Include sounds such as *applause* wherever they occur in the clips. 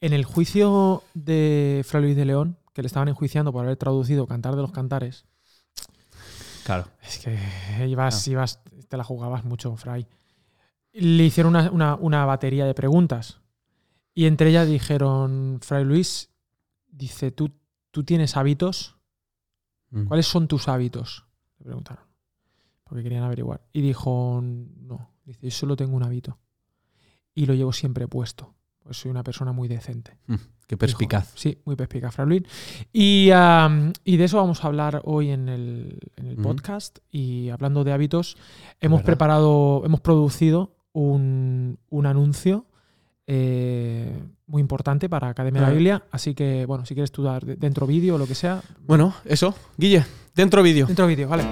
En el juicio de Fray Luis de León, que le estaban enjuiciando por haber traducido Cantar de los Cantares, Claro. es que ibas, ibas, te la jugabas mucho, Fray. Le hicieron una, una- una batería de preguntas. Y entre ellas dijeron, Fray Luis, dice, ¿tú, ¿tú tienes hábitos? Mm. ¿Cuáles son tus hábitos? Le preguntaron. Porque querían averiguar. Y dijo, no. Dice, yo solo tengo un hábito. Y lo llevo siempre puesto. Pues soy una persona muy decente. Mm, Qué perspicaz. Dijo. Sí, muy perspicaz, Fray Luis. Y, y de eso vamos a hablar hoy en el, en el Ujú. podcast. Y hablando de hábitos, hemos ¿Verdad? preparado, hemos producido un, un anuncio eh, muy importante para Academia de la. Biblia. Así que, bueno, si quieres tú dar dentro vídeo o lo que sea, Bueno, eso. Guille, dentro vídeo. dentro vídeo, vale.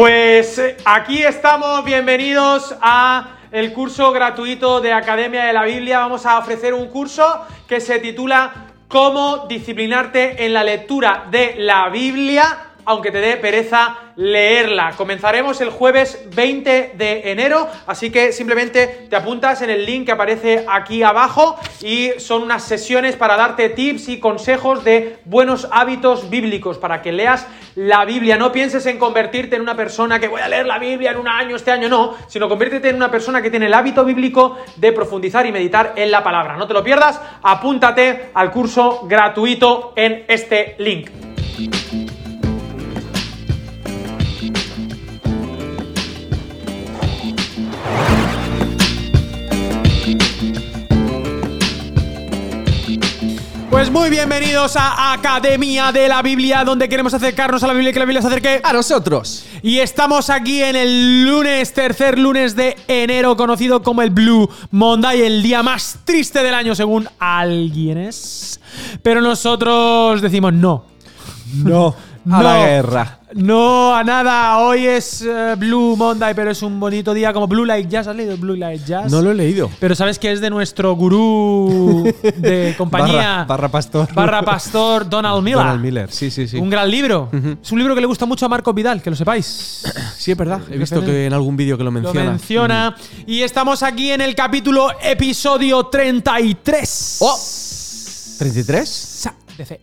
Pues eh, aquí estamos, bienvenidos a el curso gratuito de Academia de la Biblia. Vamos a ofrecer un curso que se titula Cómo disciplinarte en la lectura de la Biblia, aunque te dé pereza leerla. Comenzaremos el jueves 20 de enero, así que simplemente te apuntas en el link que aparece aquí abajo y son unas sesiones para darte tips y consejos de buenos hábitos bíblicos para que leas la Biblia. No pienses en convertirte en una persona que voy a leer la Biblia en un año, este año no, sino conviértete en una persona que tiene el hábito bíblico de profundizar y meditar en la palabra. No te lo pierdas, apúntate al curso gratuito en este link. Pues muy bienvenidos a Academia de la Biblia, donde queremos acercarnos a la Biblia y que la Biblia se acerque A nosotros. y estamos aquí en el lunes, tercer lunes de enero, conocido como el Blue Monday, el día más triste del año según alguienes. Pero nosotros decimos no. No. A No. la guerra. No a nada. Hoy es eh, Blue Monday, pero es un bonito día como Blue Light Jazz. ¿Has leído Blue Light Jazz? No lo he leído. Pero sabes que es de nuestro gurú de *laughs* compañía. Barra, barra pastor. Barra pastor Donald Miller. Donald Miller. Sí, sí, sí. Un gran libro. Es un libro que le gusta mucho a Marco Vidal, que lo sepáis. Sí, es verdad. He visto que en algún vídeo que lo Lo menciona. menciona. Y estamos aquí en el capítulo episodio 33. ¡Oh! ¿33? Sa- DC.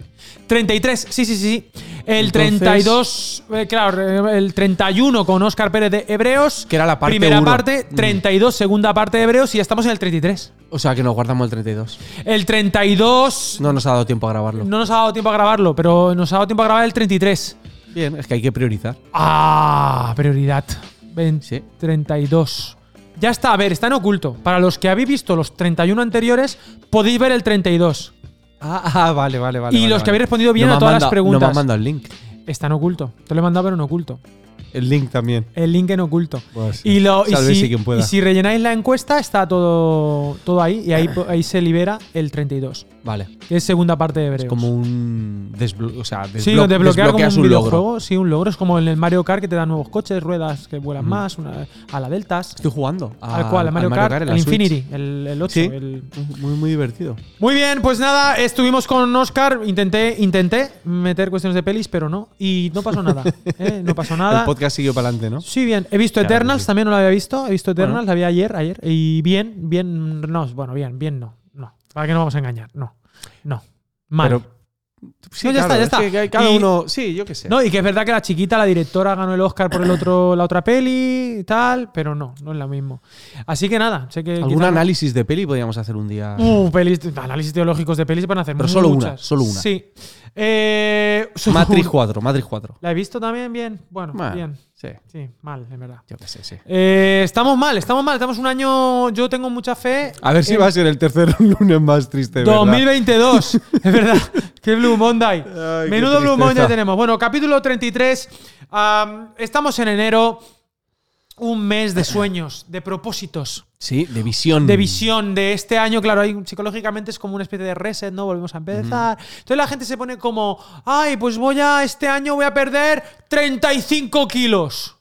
33, sí, sí, sí. El Entonces- 32, eh, claro, eh, el 31 con Oscar Pérez de Hebreos. Que era la parte Primera uno. parte, Mm. 32, segunda parte de Hebreos y ya estamos en el 33. O sea, que nos guardamos el 32. El 32 No nos ha dado tiempo a grabarlo. no nos ha dado tiempo a grabarlo, pero nos ha dado tiempo a grabar el 33. Bien, es que hay que priorizar. Ah, prioridad. Ven, Sí. 32. Ya está, a ver, está en oculto. Para los que habéis visto los 31 anteriores, podéis ver el 32. Ah, ah, vale, vale, vale. Y vale, los que vale. habéis respondido bien No a todas las mandado- preguntas. No me han mandado el link. Está en oculto. Te lo he mandado, pero en oculto. El link también. El link en oculto. Pues y, lo, y, si, quien pueda. y si rellenáis la encuesta, está todo, todo ahí. Y ahí, ahí se libera el 32. Vale. Que es segunda parte de Hebreos. Es como un desblo o sea, desblo Sí, lo desbloquea como un, un logro. videojuego. Sí, un logro. Es como en el Mario Kart que te dan nuevos coches, ruedas que vuelan más, una, a la Deltas. Estoy jugando. al cual, al Mario, Kart, en el. Infinity, el, el 8. Sí. el- Muy, muy divertido. Muy bien, pues nada, estuvimos con Oscar. Intenté, intenté meter cuestiones de pelis, pero no. Y no pasó nada. *laughs* ¿eh? No pasó nada. El podcast siguió para adelante, ¿no? Sí, bien. He visto Claro, Eternals, sí. también no lo había visto. He visto Eternals, Bueno. la vi ayer, ayer. Y bien, bien, no, bueno, bien, bien, no. ¿Para qué nos vamos a engañar? No. No. Mal. Pero- Sí, No, ya claro, está, ya es está. que cada Y- uno. Sí, yo qué sé. no, y que es verdad que la chiquita, la directora, ganó el Oscar por el otro, la otra peli y tal, pero no, no es lo mismo. Así que nada, sé que. ¿Algún quizá- análisis de peli podríamos hacer un día? Uh, pelis, análisis teológicos de pelis se pueden hacer Pero solo muchas. una, solo una. Sí. Eh, Matrix *laughs* una. 4, Matrix 4. ¿La he visto también? Bien. Bueno, bien. Sí, Sí, mal, en verdad. yo qué sé, sí. Eh, estamos mal, estamos mal. Estamos un año. Yo tengo mucha fe. A ver si va a ser el tercer *laughs* lunes más triste, ¿verdad? 2022. *laughs* es verdad. Qué Blue Monday. Ay, Menudo Blue. Monday tenemos. Bueno, capítulo 33. Am, estamos en enero. Un mes de sueños, de propósitos, Sí, de visión. de visión de este año. Claro, hay, psicológicamente es como una especie de reset, ¿no? Volvemos a empezar. Entonces la gente se pone como, ay, pues voy a, este año voy a perder 35 kilos.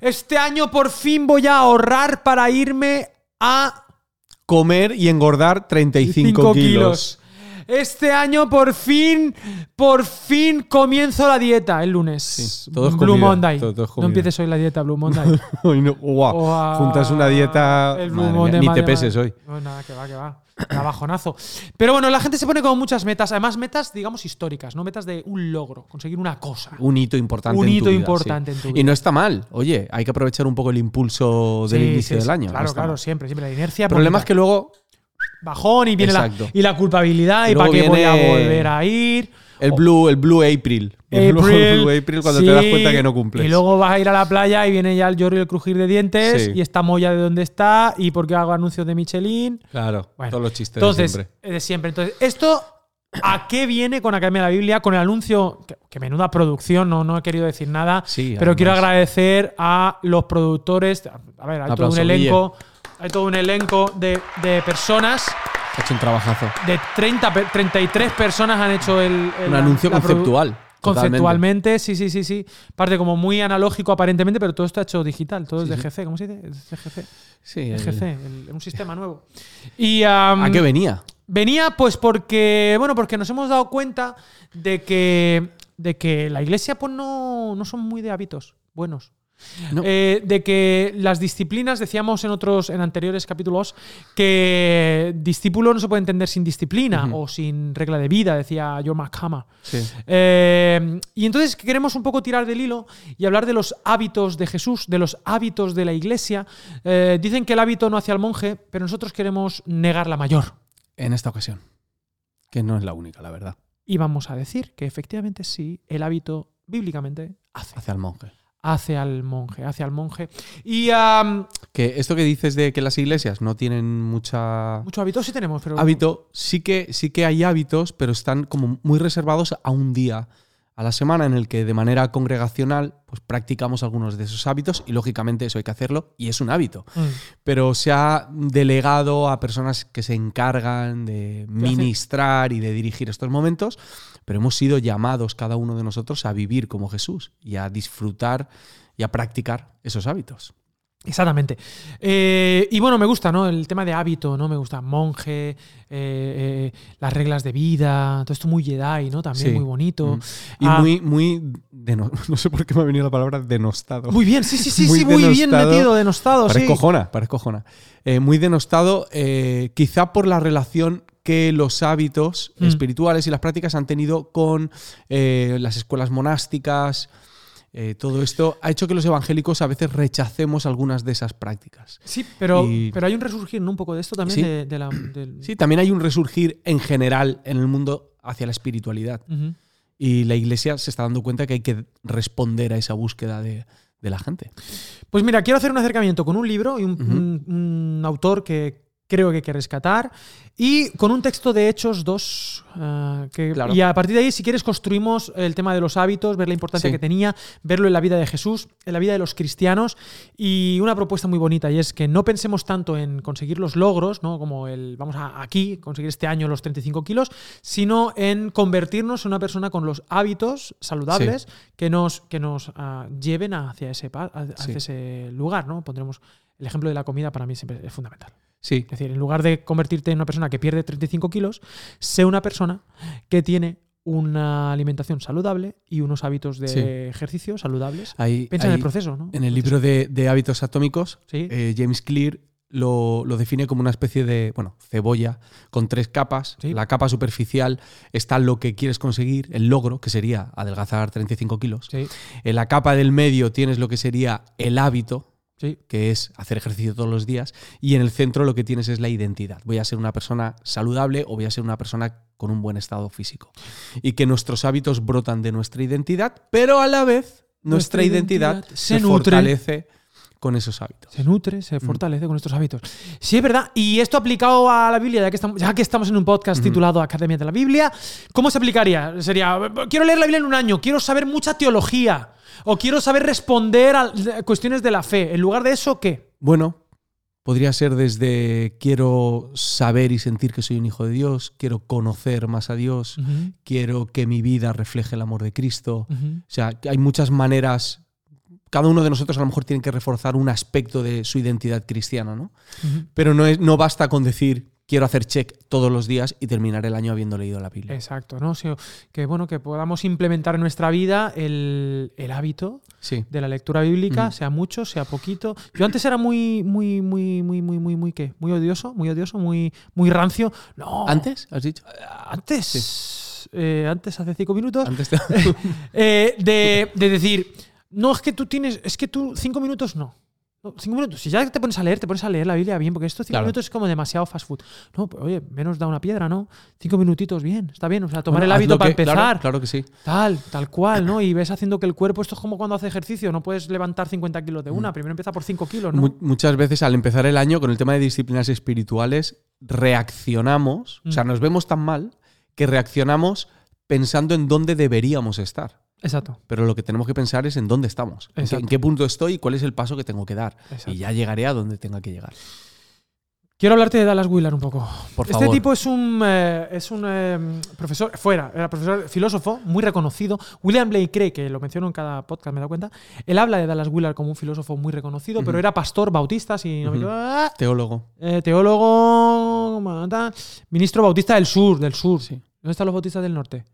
Este año por fin voy a ahorrar para irme a Comer y engordar 35 5 kilos. kilos. Este año por fin, por fin comienzo la dieta el lunes. Sí, todo es Blue comida, Monday. todo- todo es no empieces hoy la dieta Blue Monday. *laughs* Hoy no- juntas una dieta. el Blue mía, ni te peses hoy. No, nada, que va, que va. Era bajonazo. Pero bueno, la gente se pone como muchas metas. Además, metas, digamos, históricas, no metas de un logro, conseguir una cosa. Un hito importante. Un en tu hito vida, importante sí. en tu Y vida. no está mal. Oye, hay que aprovechar un poco el impulso del Sí, inicio sí, del año. Claro, claro, mal. siempre, siempre. La inercia. El problema es que luego Bajón y viene la, y la culpabilidad y, para qué voy a volver a ir. el Blue, el Blue April. El Blue- *laughs* April, Blue April cuando sí, te das cuenta que no cumples. Y luego vas a ir a la playa y viene ya el lloro y el crujir de dientes Sí. y esta molla de dónde está y por qué hago anuncios de Michelin. Claro, Bueno, todos los chistes Entonces, de siempre. eh, de siempre. Entonces, esto ¿a qué viene con Academia de la Biblia? Con el anuncio, que, que menuda producción, no, no he querido decir nada, Sí, pero quiero además. agradecer a los productores. A ver, hay todo un elenco, hay todo un elenco de, de personas. Ha hecho un trabajazo. De 30, pe- 33 personas han hecho el, el- Un anuncio la conceptual. Conceptualmente, sí, sí, sí, sí. Parte como muy analógico aparentemente, pero todo está hecho digital, todo Sí, es sí. DGC, ¿cómo se dice? Es DGC. Sí, DGC, el- un sistema nuevo. Y ¿A qué venía? venía pues porque, bueno, porque nos hemos dado cuenta de que, de que la iglesia pues no, no son muy de hábitos buenos. No. Eh, de que las disciplinas, decíamos en otros, en anteriores capítulos, que discípulo no se puede entender sin disciplina o sin regla de vida, decía John McCama. Sí. Eh, y entonces queremos un poco tirar del hilo y hablar de los hábitos de Jesús, de los hábitos de la iglesia. Eh, dicen que el hábito no hace al monje, pero nosotros queremos negar la mayor. En esta ocasión. Que no es la única, la verdad. Y vamos a decir que efectivamente sí, el hábito bíblicamente hace. Hacia el monje. Hace al monje, hace al monje. Y Que esto que dices de que las iglesias no tienen mucha mucho hábito sí tenemos, pero. hábito, sí que, sí que hay hábitos, pero están como muy reservados a un día a la semana en el que de manera congregacional pues practicamos algunos de esos hábitos y lógicamente eso hay que hacerlo y es un hábito. Mm. Pero se ha delegado a personas que se encargan de ministrar y de dirigir estos momentos, pero hemos sido llamados cada uno de nosotros a vivir como Jesús y a disfrutar y a practicar esos hábitos. Exactamente. Eh, y bueno, me gusta, ¿no? El tema de hábito, ¿no? Me gusta monje, eh, eh, las reglas de vida, todo esto muy Jedi, ¿no? También Sí. muy bonito. Mm. Y Ah. muy, muy, deno- *laughs* no sé por qué me ha venido la palabra denostado. Muy bien, sí, sí, sí, *laughs* Muy sí, muy bien metido, denostado, Parece sí. cojona, parece cojona. Muy denostado, quizá por la relación que los hábitos Mm. espirituales y las prácticas han tenido con eh, las escuelas monásticas. eh, todo esto ha hecho que los evangélicos a veces rechacemos algunas de esas prácticas. Sí, pero, Y- pero hay un resurgir, ¿no? Un poco de esto también Sí. de, de la. del- Sí, también hay un resurgir en general en el mundo hacia la espiritualidad. Y la iglesia se está dando cuenta que hay que responder a esa búsqueda de, de la gente. Pues mira, quiero hacer un acercamiento con un libro y un, Ujú. un- un autor que creo que hay que rescatar y con un texto de Hechos 2. ah, que- Claro. Y a partir de ahí, si quieres, construimos el tema de los hábitos, ver la importancia Sí. que tenía, verlo en la vida de Jesús, en la vida de los cristianos y una propuesta muy bonita y es que no pensemos tanto en conseguir los logros, ¿no? como el vamos a aquí, conseguir este año los 35 kilos, sino en convertirnos en una persona con los hábitos saludables que nos, que nos ah, lleven hacia, ese, hacia Sí. ese lugar. ¿no? Pondremos el ejemplo de la comida para mí siempre es fundamental. Sí, Es decir, en lugar de convertirte en una persona que pierde 35 kilos, sé una persona que tiene una alimentación saludable y unos hábitos de Sí. ejercicio saludables. hay, Piensa en el proceso, ¿no? En el libro de, de hábitos atómicos, Sí. eh, James Clear lo, lo define como una especie de, bueno, cebolla con tres capas. Sí. La capa superficial está lo que quieres conseguir, el logro, que sería adelgazar 35 kilos. En la capa del medio tienes lo que sería el hábito, sí. que es hacer ejercicio todos los días, y en el centro lo que tienes es la identidad. Voy a ser una persona saludable o voy a ser una persona con un buen estado físico. Y que nuestros hábitos brotan de nuestra identidad, pero a la vez nuestra, Nuestra identidad, identidad se, se nutre. fortalece con esos hábitos. Se nutre, Mm. se fortalece con estos hábitos. Sí, es verdad. Y esto aplicado a la Biblia, ya que estamos, ya que estamos en un podcast titulado Academia de la Biblia, ¿cómo se aplicaría? Sería, quiero leer la Biblia en un año, quiero saber mucha teología, o quiero saber responder a cuestiones de la fe. En lugar de eso, ¿qué? Bueno, podría ser desde quiero saber y sentir que soy un hijo de Dios, quiero conocer más a Dios, quiero que mi vida refleje el amor de Cristo. O sea, que hay muchas maneras. Cada uno de nosotros a lo mejor tiene que reforzar un aspecto de su identidad cristiana, ¿no? Pero no, es, no basta con decir quiero hacer check todos los días y terminar el año habiendo leído la Biblia. Exacto, ¿no? O sea, que bueno, que podamos implementar en nuestra vida el, el hábito Sí. de la lectura bíblica, sea mucho, sea poquito. Yo antes era muy, muy, muy, muy, muy, muy, muy, ¿qué? Muy odioso, muy odioso, muy, muy rancio. No. ¿Antes? ¿Has dicho? Antes. eh, antes, hace cinco minutos. Antes te- *laughs* eh, de, de decir, no, es que tú tienes, es que tú cinco minutos no. No, Cinco minutos, si ya te pones a leer, te pones a leer la Biblia bien, porque esto cinco Claro. minutos es como demasiado fast food. No, pues, oye, menos da una piedra, ¿no? Cinco minutitos, bien, está bien. O sea, tomar Bueno, el hábito para que- empezar. Claro, claro que sí. Tal, tal cual, ¿no? Y ves haciendo que el cuerpo, esto es como cuando hace ejercicio, no puedes levantar 50 kilos de una, primero empieza por 5 kilos, ¿no? Mu- muchas veces al empezar el año con el tema de disciplinas espirituales reaccionamos, o sea, Mm. nos vemos tan mal que reaccionamos pensando en dónde deberíamos estar. Exacto. Pero lo que tenemos que pensar es en dónde estamos, en qué, en qué punto estoy y cuál es el paso que tengo que dar. Exacto. Y ya llegaré a donde tenga que llegar. Quiero hablarte de Dallas Willard un poco. Por este favor. tipo es un, eh, es un eh, profesor, fuera, era profesor filósofo muy reconocido. William Blake Craig, que lo menciono en cada podcast, me da cuenta. Él habla de Dallas Willard como un filósofo muy reconocido, pero era pastor bautista, si no me equivoco. Teólogo. Eh, teólogo, ministro bautista del sur, del sur. Sí. ¿Dónde están los bautistas del norte?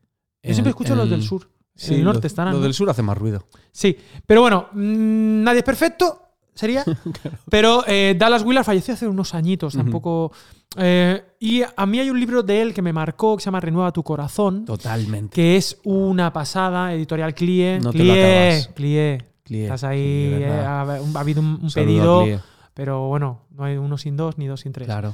Yo siempre escucho los del sur. Sí, el norte lo, estarán. Del sur hace más ruido. Sí, pero bueno, mm, nadie es perfecto, sería. *laughs* Pero eh, Dallas Willard falleció hace unos añitos, tampoco. eh, y a mí hay un libro de él que me marcó, que se llama Renueva tu corazón, Totalmente. que es una pasada, editorial Clie. No te lo Clie, acabas. Clie. Clie, Estás ahí, eh, ha, ha habido un, un pedido, Clie. pero bueno, no hay uno sin dos ni dos sin tres. Claro.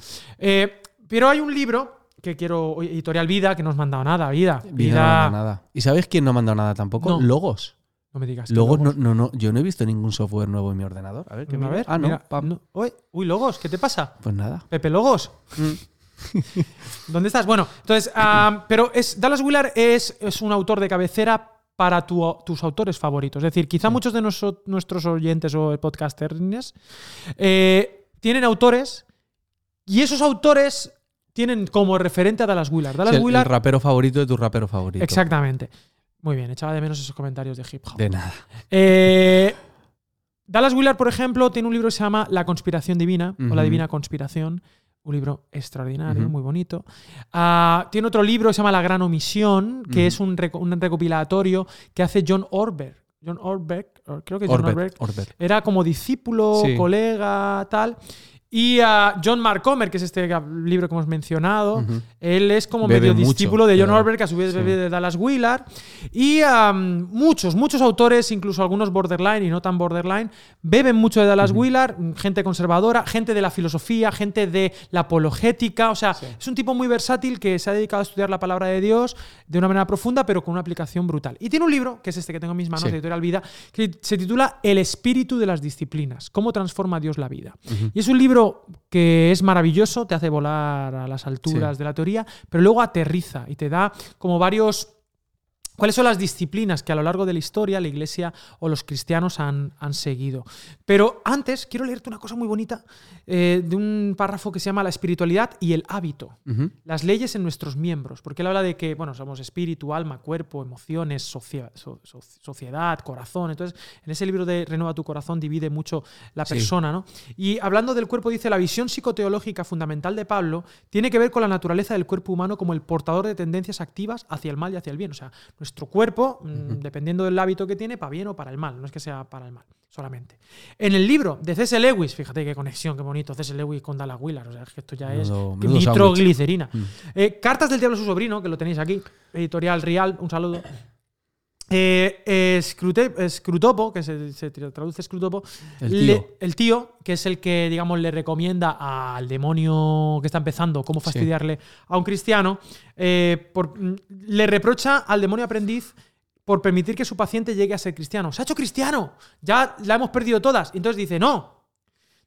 Pero hay un libro que quiero, editorial Vida, que no os ha mandado nada, Vida. Vida, Vida no manda nada. ¿Y sabes quién no ha mandado nada tampoco? No. Logos. no me digas. Logos, Logos- no, no, no, yo no he visto ningún software nuevo en mi ordenador. A ver, ¿qué a ver, Ah, no, mira, no. Uy, Logos, ¿qué te pasa? Pues nada. Pepe Logos. *laughs* ¿Dónde estás? Bueno, entonces, pero es, Dallas Willard es, es un autor de cabecera para tu- tus autores favoritos. Es decir, quizá muchos de noso- nuestros oyentes o podcasters eh, tienen autores y esos autores tienen como referente a Dallas Willard. Dallas Sí, el, el Willard, rapero favorito de tu rapero favorito. exactamente. Muy bien, echaba de menos esos comentarios de hip hop. De nada. Eh, Dallas Willard, por ejemplo, tiene un libro que se llama La conspiración divina o La divina conspiración. Un libro extraordinario, muy bonito. Ah, tiene otro libro que se llama La gran omisión, que es un, reco- un recopilatorio que hace John Orberg. John Orberg, o- creo que es John Orbert. Era como discípulo, Sí. colega, tal. Y a John Mark Comer, que es este libro que hemos mencionado, él es como Bebe medio mucho, discípulo de John claro. Orberg, que a su vez Sí. bebe de Dallas Willard. Y am, muchos, muchos autores, incluso algunos borderline y no tan borderline, beben mucho de Dallas Willard, mm, gente conservadora, gente de la filosofía, gente de la apologética. O sea, es un tipo muy versátil que se ha dedicado a estudiar la palabra de Dios de una manera profunda, pero con una aplicación brutal. Y tiene un libro, que es este que tengo en mis manos, Sí. de Editorial Vida, que se titula El espíritu de las disciplinas, cómo transforma Dios la vida. Y es un libro que es maravilloso, te hace volar a las alturas Sí. de la teoría, pero luego aterriza y te da como varios... ¿Cuáles son las disciplinas que a lo largo de la historia la Iglesia o los cristianos han, han seguido? Pero antes quiero leerte una cosa muy bonita eh, de un párrafo que se llama La espiritualidad y el hábito. Las leyes en nuestros miembros, porque él habla de que, bueno, somos espíritu, alma, cuerpo, emociones, socia- so- so- sociedad, corazón. Entonces, en ese libro de Renueva tu corazón divide mucho la Sí. persona, ¿no? Y hablando del cuerpo, dice, la visión psicoteológica fundamental de Pablo tiene que ver con la naturaleza del cuerpo humano como el portador de tendencias activas hacia el mal y hacia el bien. O sea, nuestro cuerpo, mm, dependiendo del hábito que tiene, para bien o para el mal. No es que sea para el mal solamente. En el libro de C.S. Lewis, fíjate qué conexión, qué bonito, C.S. Lewis con Dallas Willard. O sea, es que esto ya es menudo nitroglicerina. Mm. Eh, Cartas del Diablo a su sobrino, que lo tenéis aquí. Editorial Real, un saludo. Eh, eh, Scrute- Scrutopo, que se, se traduce Scrutopo, El le- tío. el tío, que es el que, digamos, le recomienda al demonio que está empezando cómo fastidiarle a un cristiano, eh, por- mm, le reprocha al demonio aprendiz por permitir que su paciente llegue a ser cristiano. Se ha hecho cristiano, ya la hemos perdido todas. Y entonces dice, no.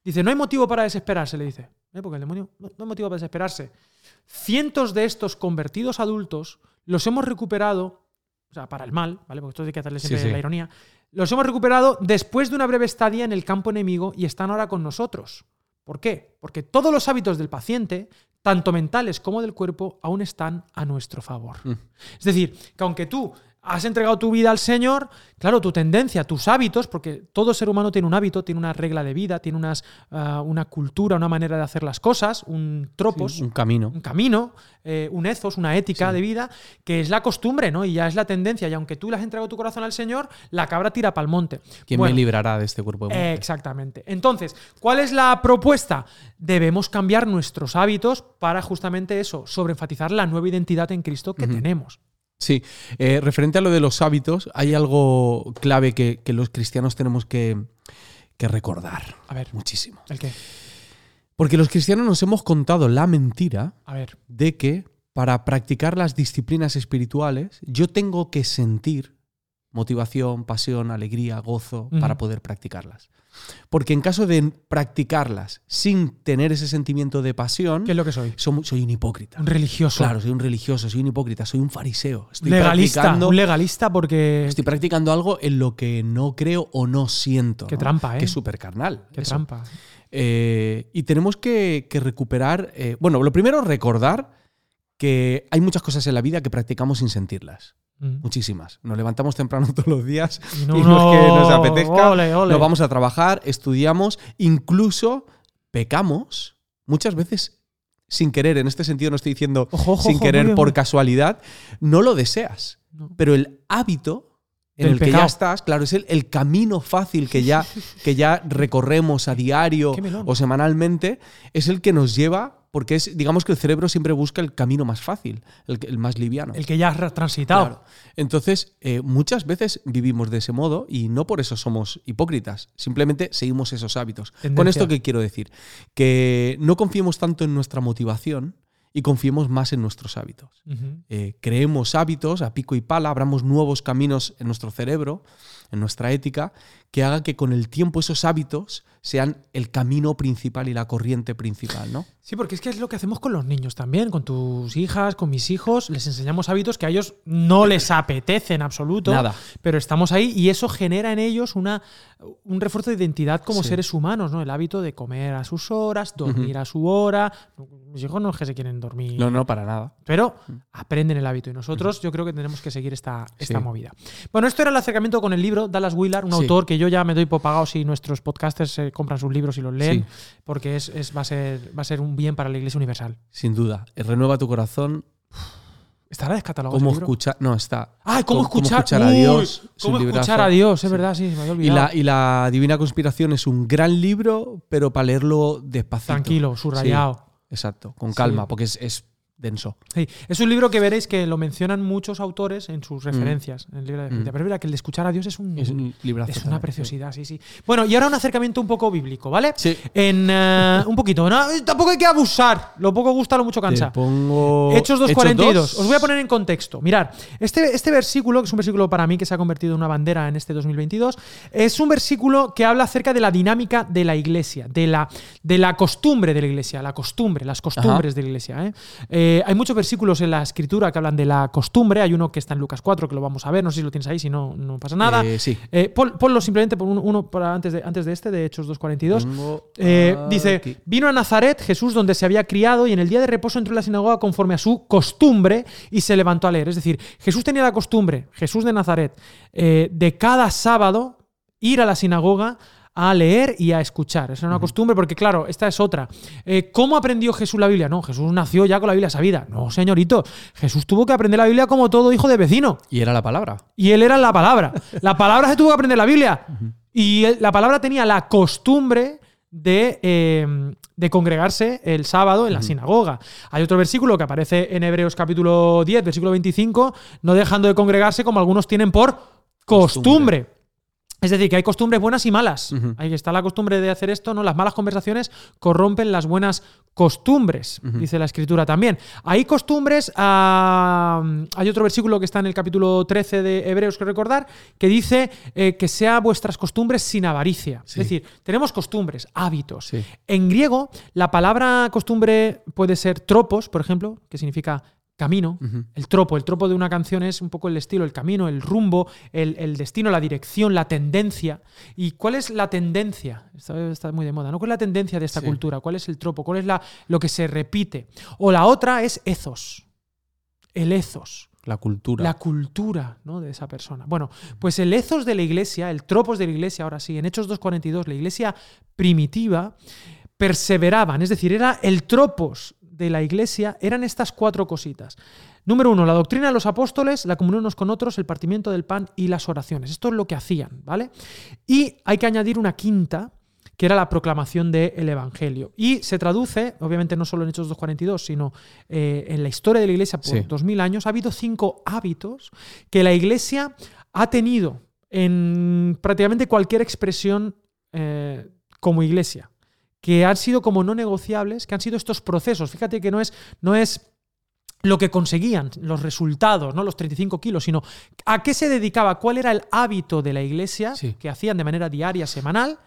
Dice, no hay motivo para desesperarse, le dice. ¿Eh? Porque el demonio, no, no hay motivo para desesperarse. Cientos de estos convertidos adultos los hemos recuperado, o sea, para el mal, ¿vale? Porque esto hay que hacerle Sí, siempre sí. la ironía. Los hemos recuperado después de una breve estadía en el campo enemigo y están ahora con nosotros. ¿Por qué? Porque todos los hábitos del paciente, tanto mentales como del cuerpo, aún están a nuestro favor. Mm. Es decir, que aunque tú has entregado tu vida al Señor, claro, tu tendencia, tus hábitos, porque todo ser humano tiene un hábito, tiene una regla de vida, tiene unas, ah, una cultura, una manera de hacer las cosas, un tropos, un camino. un camino, eh, un ethos, una ética de vida, que es la costumbre, ¿no? Y ya es la tendencia. Y aunque tú le has entregado tu corazón al Señor, la cabra tira pa'l monte. ¿Quién Bueno, me librará de este cuerpo de muerte? Exactamente. Entonces, ¿cuál es la propuesta? Debemos cambiar nuestros hábitos para justamente eso, sobreenfatizar la nueva identidad en Cristo que tenemos. Sí, Eh, referente a lo de los hábitos, hay algo clave que, que los cristianos tenemos que, que recordar A ver, muchísimo. ¿el qué? Porque los cristianos nos hemos contado la mentira A ver. de que para practicar las disciplinas espirituales yo tengo que sentir motivación, pasión, alegría, gozo para poder practicarlas. Porque en caso de practicarlas sin tener ese sentimiento de pasión, ¿Qué es lo que soy? soy, soy un hipócrita. Un religioso. Claro, soy un religioso, soy un hipócrita, soy un fariseo. Estoy legalista. practicando- Un legalista porque. Estoy practicando algo en lo que no creo o no siento. Qué ¿no? trampa, ¿eh? Que es súper carnal. Qué eso. trampa. Eh, y tenemos que, que recuperar. eh, bueno, lo primero, recordar que hay muchas cosas en la vida que practicamos sin sentirlas. Mm. Muchísimas. Nos levantamos temprano *laughs* todos los días Y y no, es que nos apetezca. Ole, ole. Nos vamos a trabajar, estudiamos, incluso pecamos muchas veces sin querer. En este sentido no estoy diciendo Ojo, ojo, sin ojo, querer por casualidad. No lo deseas. No. Pero el hábito en Del el que ya estás, claro, es el, el camino fácil que ya, *laughs* que ya recorremos a diario o semanalmente, es el que nos lleva, porque es, digamos que el cerebro siempre busca el camino más fácil, el, que- el más liviano. El que ya has transitado. Claro. Entonces, eh, muchas veces vivimos de ese modo y no por eso somos hipócritas, simplemente seguimos esos hábitos. Con esto, ¿qué quiero decir? Que no confiemos tanto en nuestra motivación y confiemos más en nuestros hábitos. Eh, creemos hábitos a pico y pala, abramos nuevos caminos en nuestro cerebro, en nuestra ética, que haga que con el tiempo esos hábitos sean el camino principal y la corriente principal, ¿no? Sí, porque es que es lo que hacemos con los niños también, con tus hijas, con mis hijos, les enseñamos hábitos que a ellos no les apetece en absoluto, Nada. pero estamos ahí y eso genera en ellos una, un refuerzo de identidad como Sí. seres humanos, ¿no? El hábito de comer a sus horas, dormir a su hora. Mis hijos no es que se quieren dormir, No, no, para nada. pero aprenden el hábito y nosotros yo creo que tenemos que seguir esta, esta Sí. movida. Bueno, esto era el acercamiento con el libro Dallas Willard, un Sí. autor que yo ya me doy por pagado si nuestros podcasters se compran sus libros y los leen, Sí. porque es, es- va, a ser, va a ser un bien para la Iglesia Universal. Sin duda. Eh, Renueva tu corazón. ¿Estará descatalogado ¿Cómo escuchar? No, está. ¡Ay, cómo, Cómo- escuchar, a Dios. es ¿Cómo librazo. escuchar a Dios? Es verdad, sí, me había Y olvidado. la, y la Divina Conspiración es un gran libro, pero para leerlo despacito. Tranquilo, subrayado. Sí, exacto, con calma, porque es, es denso. Sí, es un libro que veréis que lo mencionan muchos autores en sus referencias en el libro de. Mm. Pero verdad que el de escuchar a Dios es un, Es un librazo. es una preciosidad, sí, sí. Bueno, y ahora un acercamiento un poco bíblico, ¿vale? Sí. En eh, *laughs* un poquito, ¿no? Tampoco hay que abusar. Lo poco gusta, lo mucho Te cansa. pongo. Hechos 2.42. dos. Os voy a poner en contexto. Mirad, este, este versículo, que es un versículo para mí que se ha convertido en una bandera en este 2022, es un versículo que habla acerca de la dinámica de la iglesia, de la, de la costumbre de la iglesia, la costumbre, las costumbres de la iglesia. ¿eh? Eh, hay muchos versículos en la escritura que hablan de la costumbre. Hay uno que está en Lucas 4, que lo vamos a ver. No sé si lo tienes ahí, si no, no pasa nada. Eh, sí. Eh, pon- ponlo simplemente por un- uno para antes, de, antes de este, de Hechos 2.42. Tengo Eh, aquí. dice, vino a Nazaret Jesús donde se había criado y en el día de reposo entró en la sinagoga conforme a su costumbre y se levantó a leer. Es decir, Jesús tenía la costumbre, Jesús de Nazaret, eh, de cada sábado ir a la sinagoga a leer y a escuchar. Esa era una costumbre porque, claro, esta es otra. Eh, ¿Cómo aprendió Jesús la Biblia? No, Jesús nació ya con la Biblia sabida. No, señorito. Jesús tuvo que aprender la Biblia como todo hijo de vecino. Y era la palabra. Y él era la palabra. La palabra se tuvo que aprender la Biblia. Y la palabra tenía la costumbre de, eh, de congregarse el sábado en la sinagoga. Hay otro versículo que aparece en Hebreos capítulo 10, versículo 25, no dejando de congregarse como algunos tienen por costumbre. Es decir, que hay costumbres buenas y malas. Ahí está la costumbre de hacer esto, ¿no? Las malas conversaciones corrompen las buenas costumbres, dice la escritura también. Hay costumbres, hay otro versículo que está en el capítulo 13 de Hebreos que recordar, que dice eh, que sea vuestras costumbres sin avaricia. Sí. Es decir, tenemos costumbres, hábitos. Sí. En griego, la palabra costumbre puede ser tropos, por ejemplo, que significa camino. El tropo, el tropo de una canción es un poco el estilo, el camino, el rumbo, el, el destino, la dirección, la tendencia. ¿Y cuál es la tendencia? Está, está muy de moda, ¿no? ¿Cuál es la tendencia de esta Sí. cultura? ¿Cuál es el tropo? ¿Cuál es la, lo que se repite? O la otra es ethos. El ethos. La cultura. La cultura ¿no? de esa persona. Bueno, pues el ethos de la iglesia, el tropos de la iglesia, ahora sí, en Hechos 2.42, la iglesia primitiva, perseveraban, es decir, era el tropos de la iglesia, eran estas cuatro cositas. Número uno, la doctrina de los apóstoles, la comunión unos con otros, el partimiento del pan y las oraciones. Esto es lo que hacían, ¿vale? Y hay que añadir una quinta, que era la proclamación del Evangelio. Y se traduce, obviamente no solo en Hechos 2.42, sino eh, en la historia de la Iglesia por Sí. 2000 años, ha habido cinco hábitos que la Iglesia ha tenido en prácticamente cualquier expresión eh, como Iglesia, que han sido como no negociables, que han sido estos procesos. Fíjate que no es, no es lo que conseguían, los resultados, no los 35 kilos, sino a qué se dedicaba, cuál era el hábito de la iglesia Sí. que hacían de manera diaria, semanal.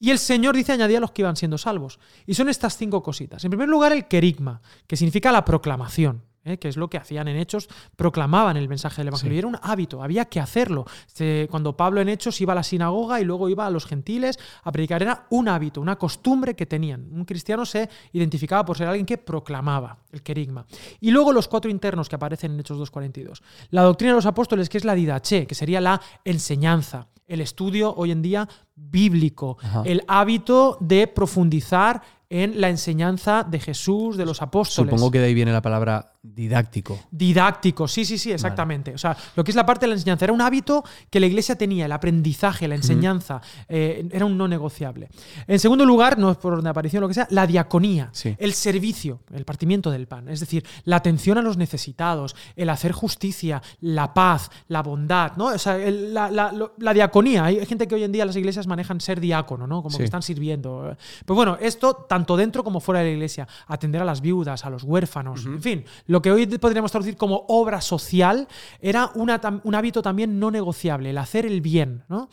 Y el Señor dice añadía a los que iban siendo salvos. Y son estas cinco cositas. En primer lugar, el querigma, que significa la proclamación. ¿Eh? que es lo que hacían en Hechos, proclamaban el mensaje del Evangelio. Sí. Y era un hábito, había que hacerlo. Se- cuando Pablo en Hechos iba a la sinagoga y luego iba a los gentiles a predicar, era un hábito, una costumbre que tenían. Un cristiano se identificaba por ser alguien que proclamaba el querigma. Y luego los cuatro internos que aparecen en Hechos 2.42. La doctrina de los apóstoles, que es la didache, que sería la enseñanza, el estudio hoy en día bíblico, Ajá. el hábito de profundizar en la enseñanza de Jesús, de los apóstoles. Supongo que de ahí viene la palabra didáctico. Didáctico, sí, sí, sí, exactamente. O sea, lo que es la parte de la enseñanza era un hábito que la iglesia tenía, el aprendizaje, la enseñanza, eh, era un no negociable. En segundo lugar, no es por orden de aparición, lo que sea, la diaconía, Sí. el servicio, el partimiento del pan, es decir, la atención a los necesitados, el hacer justicia, la paz, la bondad, ¿no? O sea, el- la, la- la diaconía. Hay gente que hoy en día las iglesias manejan ser diácono, ¿no? Como Sí. que están sirviendo. Pues bueno, esto tanto dentro como fuera de la iglesia, atender a las viudas, a los huérfanos, en fin, lo que hoy podríamos traducir como obra social era una un hábito también no negociable, el hacer el bien. ¿no?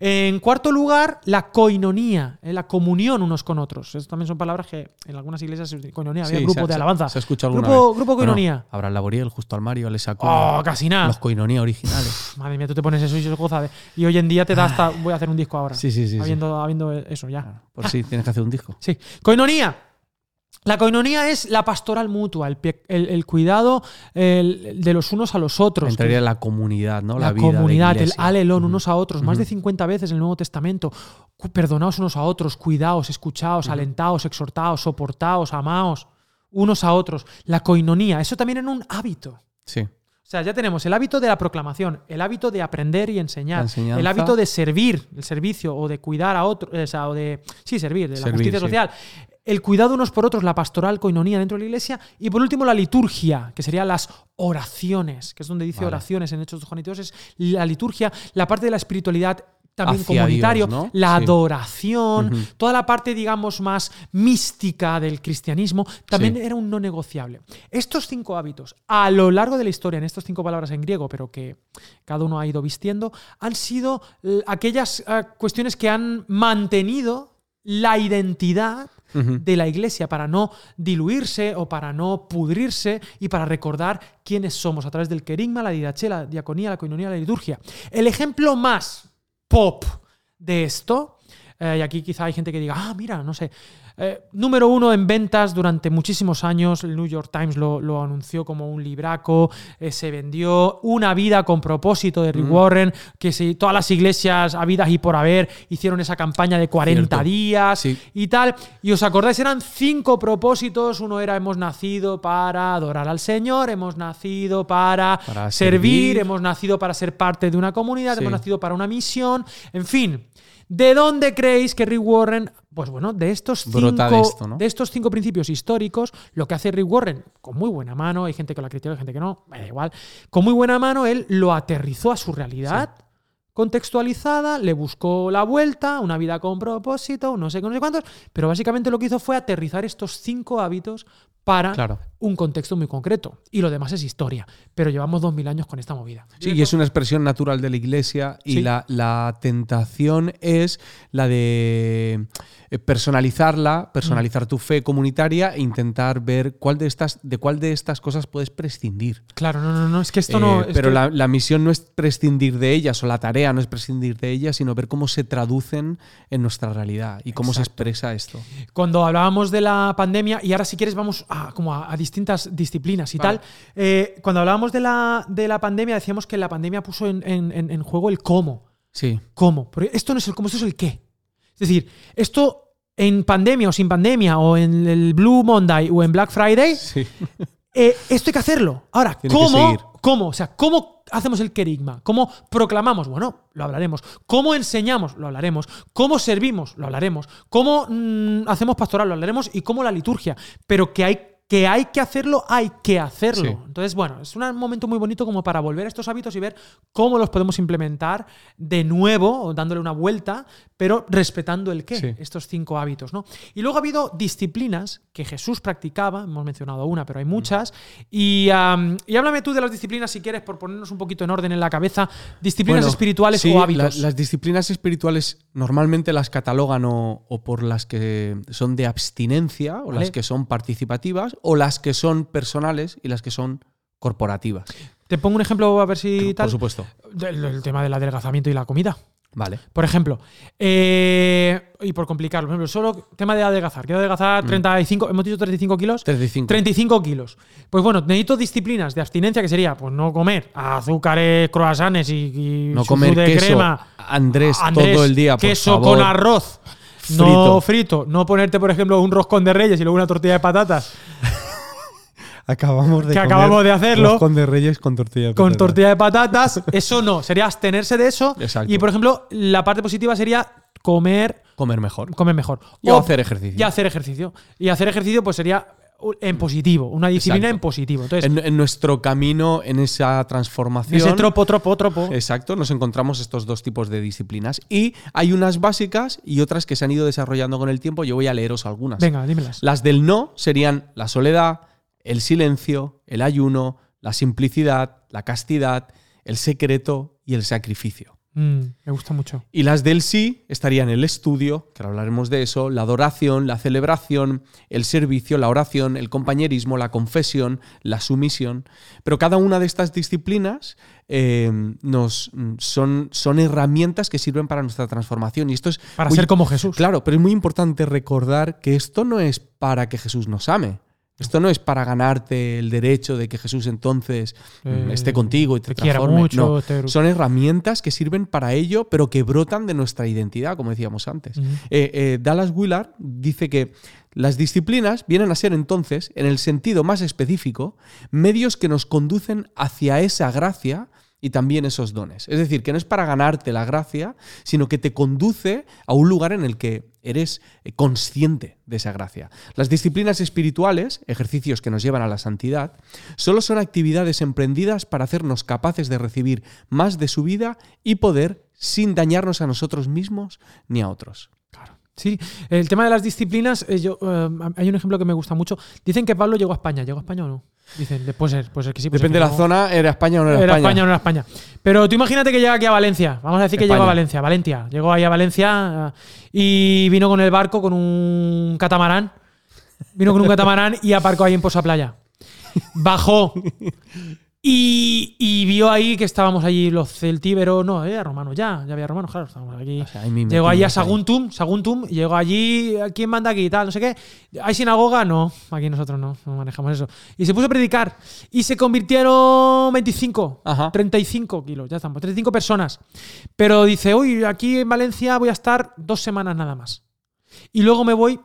En cuarto lugar, la coinonía, eh, la comunión unos con otros. Estas también son palabras que en algunas iglesias se coinonía, había Sí, grupo se- de alabanza. Se ha escuchado alguna grupo, vez. grupo Bueno, coinonía. Abraham Laboriel, justo al Mario, le sacó Oh, casi nada. los coinonía originales. Madre mía, tú te pones eso y se goza de. Y hoy en día te da hasta. Voy a hacer un disco ahora. Sí, sí, sí, sí. Habiendo, habiendo eso ya. Por si tienes que hacer un disco. Sí. Coinonía. La coinonía es la pastoral mutua, el, el- el cuidado el- de los unos a los otros. Entraría la comunidad, ¿no? la, vida de comunidad, el alelón unos a otros, más de Ujú. 50 veces en el Nuevo Testamento. Perdonaos unos a otros, cuidaos, escuchaos, alentaos, exhortaos, soportaos, amaos unos a otros. La coinonía, eso también era un hábito. Sí. Sea, ya tenemos el hábito de la proclamación, el hábito de aprender y enseñar, el hábito de servir, el servicio o de cuidar a otros, o sea, o de sí, servir, de la Servir, justicia sí. social, el cuidado unos por otros, la pastoral coinonía dentro de la iglesia y por último la liturgia, que serían las oraciones, que es donde dice Vale. oraciones en Hechos 2 Juan y 2, es la liturgia, la parte de la espiritualidad también comunitario, Dios, ¿no? la Sí. adoración, toda la parte, digamos, más mística del cristianismo, también Sí. era un no negociable. Estos cinco hábitos, a lo largo de la historia, en estas cinco palabras en griego, pero que cada uno ha ido vistiendo, han sido eh, aquellas eh, cuestiones que han mantenido la identidad de la iglesia para no diluirse o para no pudrirse y para recordar quiénes somos a través del querigma, la didache, la diaconía, la coinonía, la liturgia. El ejemplo más pop de esto, eh, y aquí quizá hay gente que diga, ah, mira, no sé, eh, número uno en ventas durante muchísimos años, el New York Times lo, lo anunció como un libraco, eh, se vendió Una vida con propósito de Rick Warren, que todas las iglesias habidas y por haber hicieron esa campaña de 40 Cierto. días Sí. y tal. Y os acordáis, eran cinco propósitos. Uno era hemos nacido para adorar al Señor, hemos nacido para, Para servir, servir. hemos nacido para ser parte de una comunidad, Sí. hemos nacido para una misión, en fin. ¿De dónde creéis que Rick Warren, pues bueno, de estos cinco, de esto, ¿no? de estos cinco principios históricos, lo que hace Rick Warren, con muy buena mano, hay gente que lo critica, hay gente que no, me da igual, con muy buena mano él lo aterrizó a su realidad, contextualizada, le buscó la vuelta, una vida con propósito, no sé qué, no sé cuántos, pero básicamente lo que hizo fue aterrizar estos cinco hábitos para Claro. un contexto muy concreto. Y lo demás es historia, pero llevamos dos mil años con esta movida. Sí, y es una expresión natural de la iglesia y Sí. la, la tentación es la de eh, personalizarla, personalizar tu fe comunitaria e intentar ver cuál de estas, de cuál de estas cosas puedes prescindir. Claro, no, no, no, es que esto no... Eh, es pero que- la, la misión no es prescindir de ellas o la tarea no es prescindir de ellas, sino ver cómo se traducen en nuestra realidad y cómo se expresa esto. Cuando hablábamos de la pandemia, y ahora si quieres vamos a, como a, a distintas disciplinas y tal. Eh, cuando hablábamos de la, de la pandemia, decíamos que la pandemia puso en, en- en- en juego el cómo. Sí. ¿Cómo? Porque esto no es el cómo, esto es el qué. Es decir, esto en pandemia o sin pandemia, o en el Blue Monday o en Black Friday, Sí. eh, esto hay que hacerlo. Ahora, Tiene. ¿cómo? ¿Cómo? O sea, ¿cómo hacemos el querigma? ¿Cómo proclamamos? Bueno, lo hablaremos. ¿Cómo enseñamos? Lo hablaremos. ¿Cómo servimos? Lo hablaremos. ¿Cómo mm, hacemos pastoral? Lo hablaremos. Y cómo la liturgia. Pero que hay que hay que hacerlo, hay que hacerlo. Sí. Entonces, bueno, es un momento muy bonito como para volver a estos hábitos y ver cómo los podemos implementar de nuevo, dándole una vuelta, pero respetando el qué, Sí. estos cinco hábitos, ¿no? Y luego ha habido disciplinas que Jesús practicaba, hemos mencionado una, pero hay muchas. Y, y háblame tú de las disciplinas, si quieres, por ponernos un poquito en orden en la cabeza, disciplinas Bueno, espirituales sí, o hábitos. la- las disciplinas espirituales normalmente las catalogan o, o por las que son de abstinencia, o Vale. las que son participativas, o las que son personales y las que son corporativas. Te pongo un ejemplo a ver si tal. Por supuesto. Del tema del adelgazamiento y la comida. Vale. Por ejemplo, eh, y por complicarlo, por ejemplo, solo tema de adelgazar. Quiero Mm. adelgazar 35, hemos dicho 35 kilos. 35. 35 kilos. Pues bueno, necesito disciplinas de abstinencia que sería pues no comer azúcares, croissants y, y No comer de queso, crema. Andrés, Andrés, todo el día, por queso favor. con arroz. No frito. No ponerte, por ejemplo, un roscón de reyes y luego una tortilla de patatas *laughs* Acabamos de Que acabamos de hacerlo. Roscón de Reyes con tortilla de con patata. tortilla de patatas. Eso no, sería abstenerse de eso. Exacto. Y por ejemplo, la parte positiva sería comer Comer mejor. comer mejor. Y hacer ejercicio. Y hacer ejercicio. Y hacer ejercicio, pues sería en positivo, una disciplina Exacto. en positivo. Entonces, En, en nuestro camino, en esa transformación. ese tropo, tropo, tropo. Exacto, nos encontramos estos dos tipos de disciplinas. Y hay unas básicas y otras que se han ido desarrollando con el tiempo. Yo voy a leeros algunas. Venga, dímelas. Las del no serían la soledad, el silencio, el ayuno, la simplicidad, la castidad, el secreto y el sacrificio. Mm, me gusta mucho. Y las del sí estarían el estudio, que ahora hablaremos de eso, la adoración, la celebración, el servicio, la oración, el compañerismo, la confesión, la sumisión. Pero cada una de estas disciplinas eh, nos, mm, son, son herramientas que sirven para nuestra transformación. Y esto es Para muy- ser como Jesús. Claro, pero es muy importante recordar que esto no es para que Jesús nos ame. Esto no es para ganarte el derecho de que Jesús entonces mm, Eh, esté contigo y te, te quiera transforme. mucho, No, te- son herramientas que sirven para ello, pero que brotan de nuestra identidad, como decíamos antes. Eh, eh, Dallas Willard dice que las disciplinas vienen a ser entonces, en el sentido más específico, medios que nos conducen hacia esa gracia y también esos dones. Es decir, que no es para ganarte la gracia, sino que te conduce a un lugar en el que eres eh, consciente de esa gracia. Las disciplinas espirituales, ejercicios que nos llevan a la santidad, solo son actividades emprendidas para hacernos capaces de recibir más de su vida y poder sin dañarnos a nosotros mismos ni a otros. Sí, el tema de las disciplinas, eh, yo, eh, hay un ejemplo que me gusta mucho. Dicen que Pablo llegó a España. ¿Llegó a España o no? Dicen, puede ser, puede ser que sí. puede ser Depende que de la no. zona, ¿era España o no era, Era España? España o no era España. Pero tú imagínate que llega aquí a Valencia. Vamos a decir que España. llegó a Valencia, Valencia. Llegó ahí a Valencia eh, y vino con el barco con un catamarán. Vino con un catamarán y aparcó ahí en Posa Playa. Bajó. Y, y vio ahí que estábamos allí los celtíberos. No, era romano ya. Ya había romanos, claro. Estábamos aquí. O sea, ahí Llegó allí a ahí. Saguntum, Saguntum, llegó allí, ¿quién manda aquí? Tal, no sé qué. ¿Hay sinagoga? No, aquí nosotros no, no manejamos eso. Y se puso a predicar. Y se convirtieron 25, Ajá. 35 kilos, ya estamos, 35 personas. Pero dice, uy, aquí en Valencia voy a estar dos semanas nada más. Y luego me voy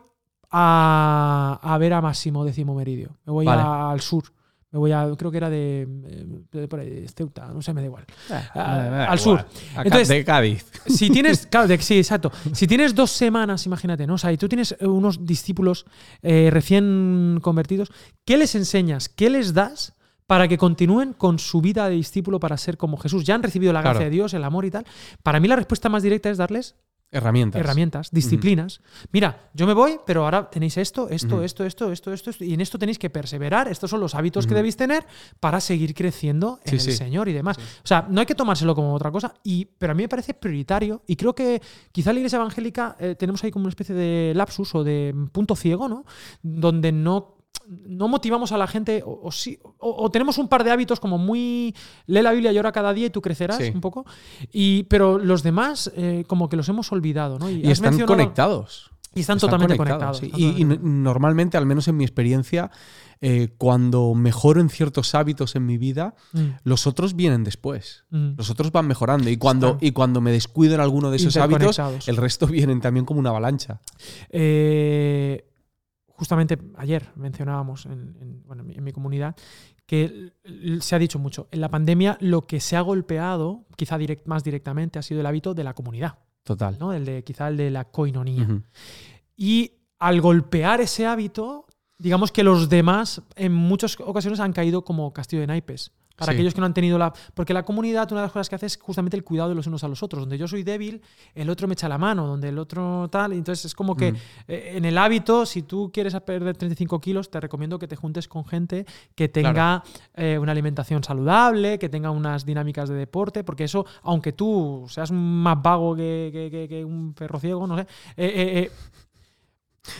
a, a ver a Máximo Décimo Meridio. Me voy Vale. a- al sur. Me voy a, creo que era de, eh, de por ahí, de Ceuta, no sé, me da igual. A- al sur. Entonces, de Cádiz. si tienes, *laughs* claro, de- sí, exacto. Si tienes dos semanas, imagínate, ¿no? O sea, y tú tienes eh, unos discípulos eh, recién convertidos, ¿qué les enseñas? ¿Qué les das para que continúen con su vida de discípulo para ser como Jesús? Ya han recibido la gracia Claro. de Dios, el amor y tal. Para mí la respuesta más directa es darles Herramientas. herramientas, disciplinas. Mira, yo me voy, pero ahora tenéis esto, esto, esto, esto, esto, esto, esto, y en esto tenéis que perseverar. Estos son los hábitos que debéis tener para seguir creciendo en Sí, el sí. Señor y demás. O sea, no hay que tomárselo como otra cosa, y, pero a mí me parece prioritario, y creo que quizá la iglesia evangélica eh, tenemos ahí como una especie de lapsus o de punto ciego, ¿no? Donde no no motivamos a la gente, o, o sí, o, o tenemos un par de hábitos como muy lee la Biblia y ora cada día y tú crecerás Sí. un poco, y, pero los demás eh, como que los hemos olvidado, ¿no? Y están conectados. Y están, totalmente conectados. sí. están Y, normalmente, al menos en mi experiencia, eh, cuando mejoro en ciertos hábitos en mi vida, conectados. los otros vienen después. Mm, mm. Los otros van mejorando. Y cuando, y cuando me descuido en alguno de esos hábitos, el resto *laughs* vienen también como una avalancha. Eh, justamente ayer mencionábamos en, en- bueno, en mi, comunidad que se ha dicho mucho. En la pandemia lo que se ha golpeado, quizá direct- más directamente, ha sido el hábito de la comunidad, Total. ¿no? El de, quizá el de la coinonía. Y al golpear ese hábito, digamos que los demás en muchas ocasiones han caído como castillo de naipes. Para Sí. aquellos que no han tenido la... Porque la comunidad, una de las cosas que hace es justamente el cuidado de los unos a los otros. Donde yo soy débil, el otro me echa la mano. Donde el otro tal... Entonces es como que Mm. eh, en el hábito, si tú quieres perder 35 kilos, te recomiendo que te juntes con gente que tenga eh, una alimentación saludable, que tenga unas dinámicas de deporte, porque eso, aunque tú seas más vago que, que- que- que un perro ciego, no sé, eh,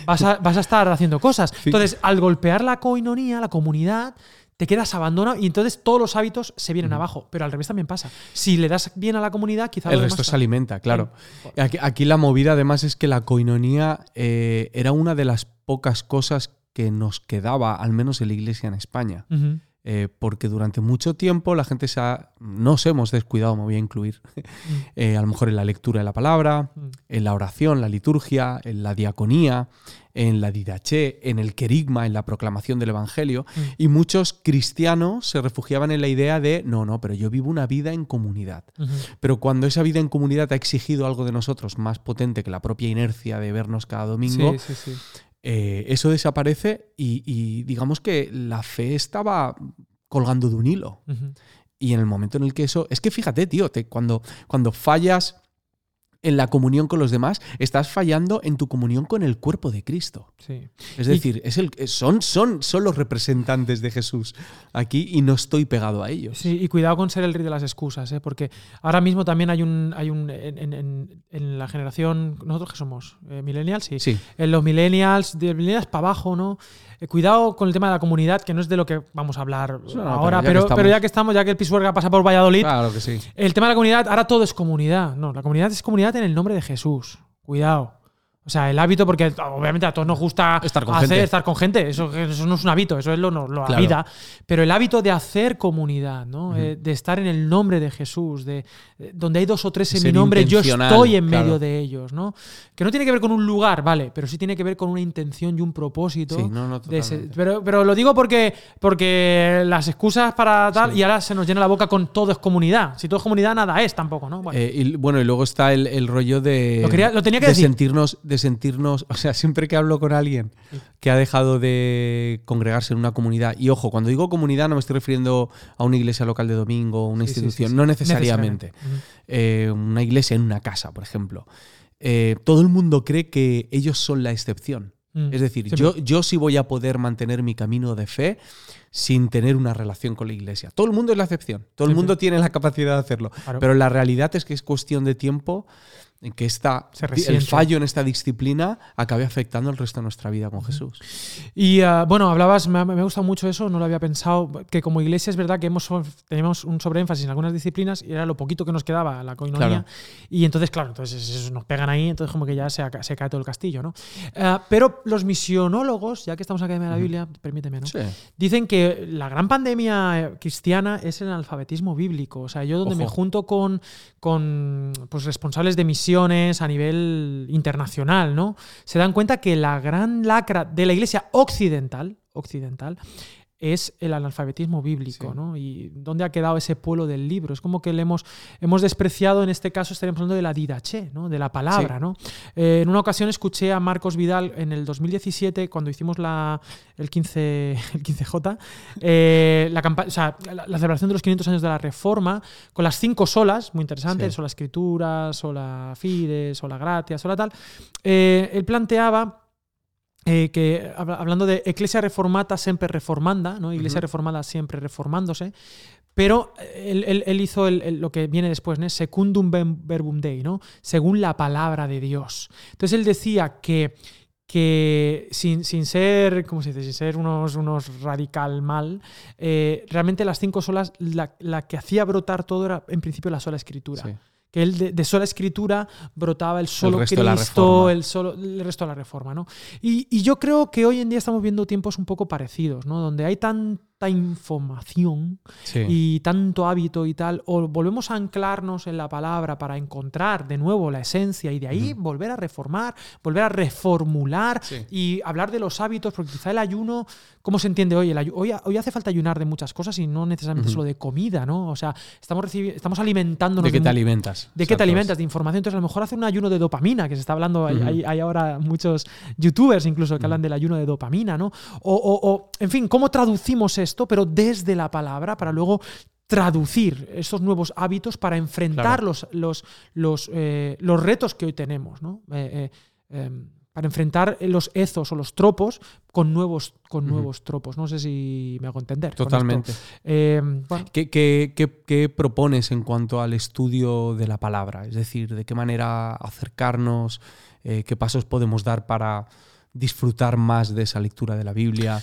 vas, a, vas a estar haciendo cosas. Entonces, al golpear la coinonía, la comunidad, te quedas abandonado y entonces todos los hábitos se vienen abajo. Pero al revés también pasa. Si le das bien a la comunidad, quizá El lo resto demás se alimenta, claro. Aquí, aquí la movida además es que la coinonía eh, era una de las pocas cosas que nos quedaba, al menos en la iglesia en España. Eh, porque durante mucho tiempo la gente se ha, nos hemos descuidado, me voy a incluir, *laughs* eh, a lo mejor en la lectura de la palabra, Mm. en la oración, la liturgia, en la diaconía, en la didaché, en el querigma, en la proclamación del Evangelio. Mm. Y muchos cristianos se refugiaban en la idea de, no, no, pero yo vivo una vida en comunidad. Pero cuando esa vida en comunidad ha exigido algo de nosotros más potente que la propia inercia de vernos cada domingo, Sí, sí, sí. eh, eso desaparece y, y digamos que la fe estaba colgando de un hilo. Y en el momento en el que eso. Es que fíjate, tío, te- cuando, cuando fallas en la comunión con los demás, estás fallando en tu comunión con el cuerpo de Cristo. Sí. Es Y- decir, es el, son, son, son los representantes de Jesús aquí y no estoy pegado a ellos. Sí, y cuidado con ser el rey de las excusas, ¿eh? porque ahora mismo también hay un, hay un en, en- en- en la generación, nosotros que somos Eh, millennials, sí. Sí. En los millennials, de millennials para abajo, ¿no? Eh, cuidado con el tema de la comunidad, que no es de lo que vamos a hablar No, no, ahora, pero ya pero ya que estamos, ya que el Pisuerga pasa por Valladolid, Claro que sí. el tema de la comunidad, ahora todo es comunidad. No, la comunidad es comunidad en el nombre de Jesús. Cuidado. O sea, el hábito, porque obviamente a todos nos gusta Estar con hacer, gente. estar con gente. Eso, eso no es un hábito, eso es lo, lo- la Claro. vida. Pero el hábito de hacer comunidad, ¿no? Eh, de estar en el nombre de Jesús, de, de- donde hay dos o tres en Ser mi nombre, yo estoy en claro. medio de ellos, ¿no? Que no tiene que ver con un lugar, vale, pero sí tiene que ver con una intención y un propósito. Sí, no, no, de ese- pero, pero lo digo porque, porque las excusas para tal, Sí. y ahora se nos llena la boca con todo es comunidad. Si todo es comunidad, nada es tampoco, ¿no? Bueno. Eh, y bueno, y luego está el, el rollo de. Lo quería- lo tenía que de decir. sentirnos, de sentirnos. O sea, siempre que hablo con alguien que ha dejado de congregarse en una comunidad, y ojo, cuando digo comunidad no me estoy refiriendo a una iglesia local de domingo, una Sí, institución, sí, sí. no necesariamente. Necesariamente. Eh, una iglesia en una casa, por ejemplo. Eh, todo el mundo cree que ellos son la excepción. Mm. Es decir, yo, yo sí voy a poder mantener mi camino de fe sin tener una relación con la iglesia. Todo el mundo es la excepción. Todo el mundo tiene la capacidad de hacerlo. Claro. Pero la realidad es que es cuestión de tiempo en que esta, Se el fallo en esta disciplina acabe afectando el resto de nuestra vida con Jesús. Y ah, bueno, hablabas, me ha, me ha gustado mucho eso, no lo había pensado, que como iglesia es verdad que hemos, tenemos un sobreénfasis en algunas disciplinas y era lo poquito que nos quedaba, la coinonía. Claro. Y entonces, claro, entonces eso nos pegan ahí, entonces como que ya se, se cae todo el castillo, ¿no? Ah, pero los misionólogos, ya que estamos en la Academia de la Biblia, permíteme, ¿no? Sí. Dicen que la gran pandemia eh, cristiana es el analfabetismo bíblico. O sea, yo donde me junto con, con pues, responsables de a nivel internacional, ¿no? Se dan cuenta que la gran lacra de la iglesia occidental, occidental es el analfabetismo bíblico, Sí. ¿no? Y dónde ha quedado ese pueblo del libro. Es como que le hemos, hemos despreciado, en este caso estaríamos hablando de la didaché, ¿no? De la palabra, Sí. ¿no? Eh, en una ocasión escuché a Marcos Vidal en el 2017, cuando hicimos la, el, 15, *laughs* el 15J, eh, la, o sea, la, la celebración de los 500 años de la Reforma, con las cinco solas, muy interesantes, Sí. sola escritura, sola fide, sola gratia, sola tal. Eh, él planteaba eh, que habla- hablando de Ecclesia reformata sempre reformanda, ¿no? Iglesia reformada siempre reformándose, pero él, él- él hizo el- el- lo que viene después, ¿no? Secundum ver- verbum Dei, ¿no? Según la palabra de Dios. Entonces él decía que, que sin, sin ser, ¿cómo se dice? Sin ser unos, unos radical mal, eh, realmente las cinco solas, la, la que hacía brotar todo era en principio la sola escritura. Sí. Que él de, de sola escritura brotaba el solo la Cristo, el, solo, el resto de la reforma. ¿no? Y, y yo creo que hoy en día estamos viendo tiempos un poco parecidos, ¿no? donde hay tanta información Sí. y tanto hábito y tal, o volvemos a anclarnos en la palabra para encontrar de nuevo la esencia y de ahí volver a reformar, volver a reformular Sí. y hablar de los hábitos, porque quizá el ayuno, ¿cómo se entiende hoy? El hoy, hoy hace falta ayunar de muchas cosas y no necesariamente solo de comida, ¿no? O sea, estamos, estamos alimentándonos ¿De qué te alimentas? ¿De qué te alimentas? De información. Entonces, a lo mejor hacer un ayuno de dopamina, que se está hablando, hay- Ujú. hay, hay ahora muchos youtubers incluso que hablan del ayuno de dopamina, ¿no? O, o- o, en fin, ¿cómo traducimos esto, pero desde la palabra, para luego traducir estos nuevos hábitos para enfrentar Claro. los, los, los, eh, los retos que hoy tenemos, ¿no? Eh, eh, em, para enfrentar los ezos o los tropos con nuevos, con nuevos tropos. No sé si me hago entender. Totalmente. Bueno, ¿Qué, qué- qué- qué propones en cuanto al estudio de la palabra? Es decir, ¿de qué manera acercarnos? ¿Qué pasos podemos dar para disfrutar más de esa lectura de la Biblia?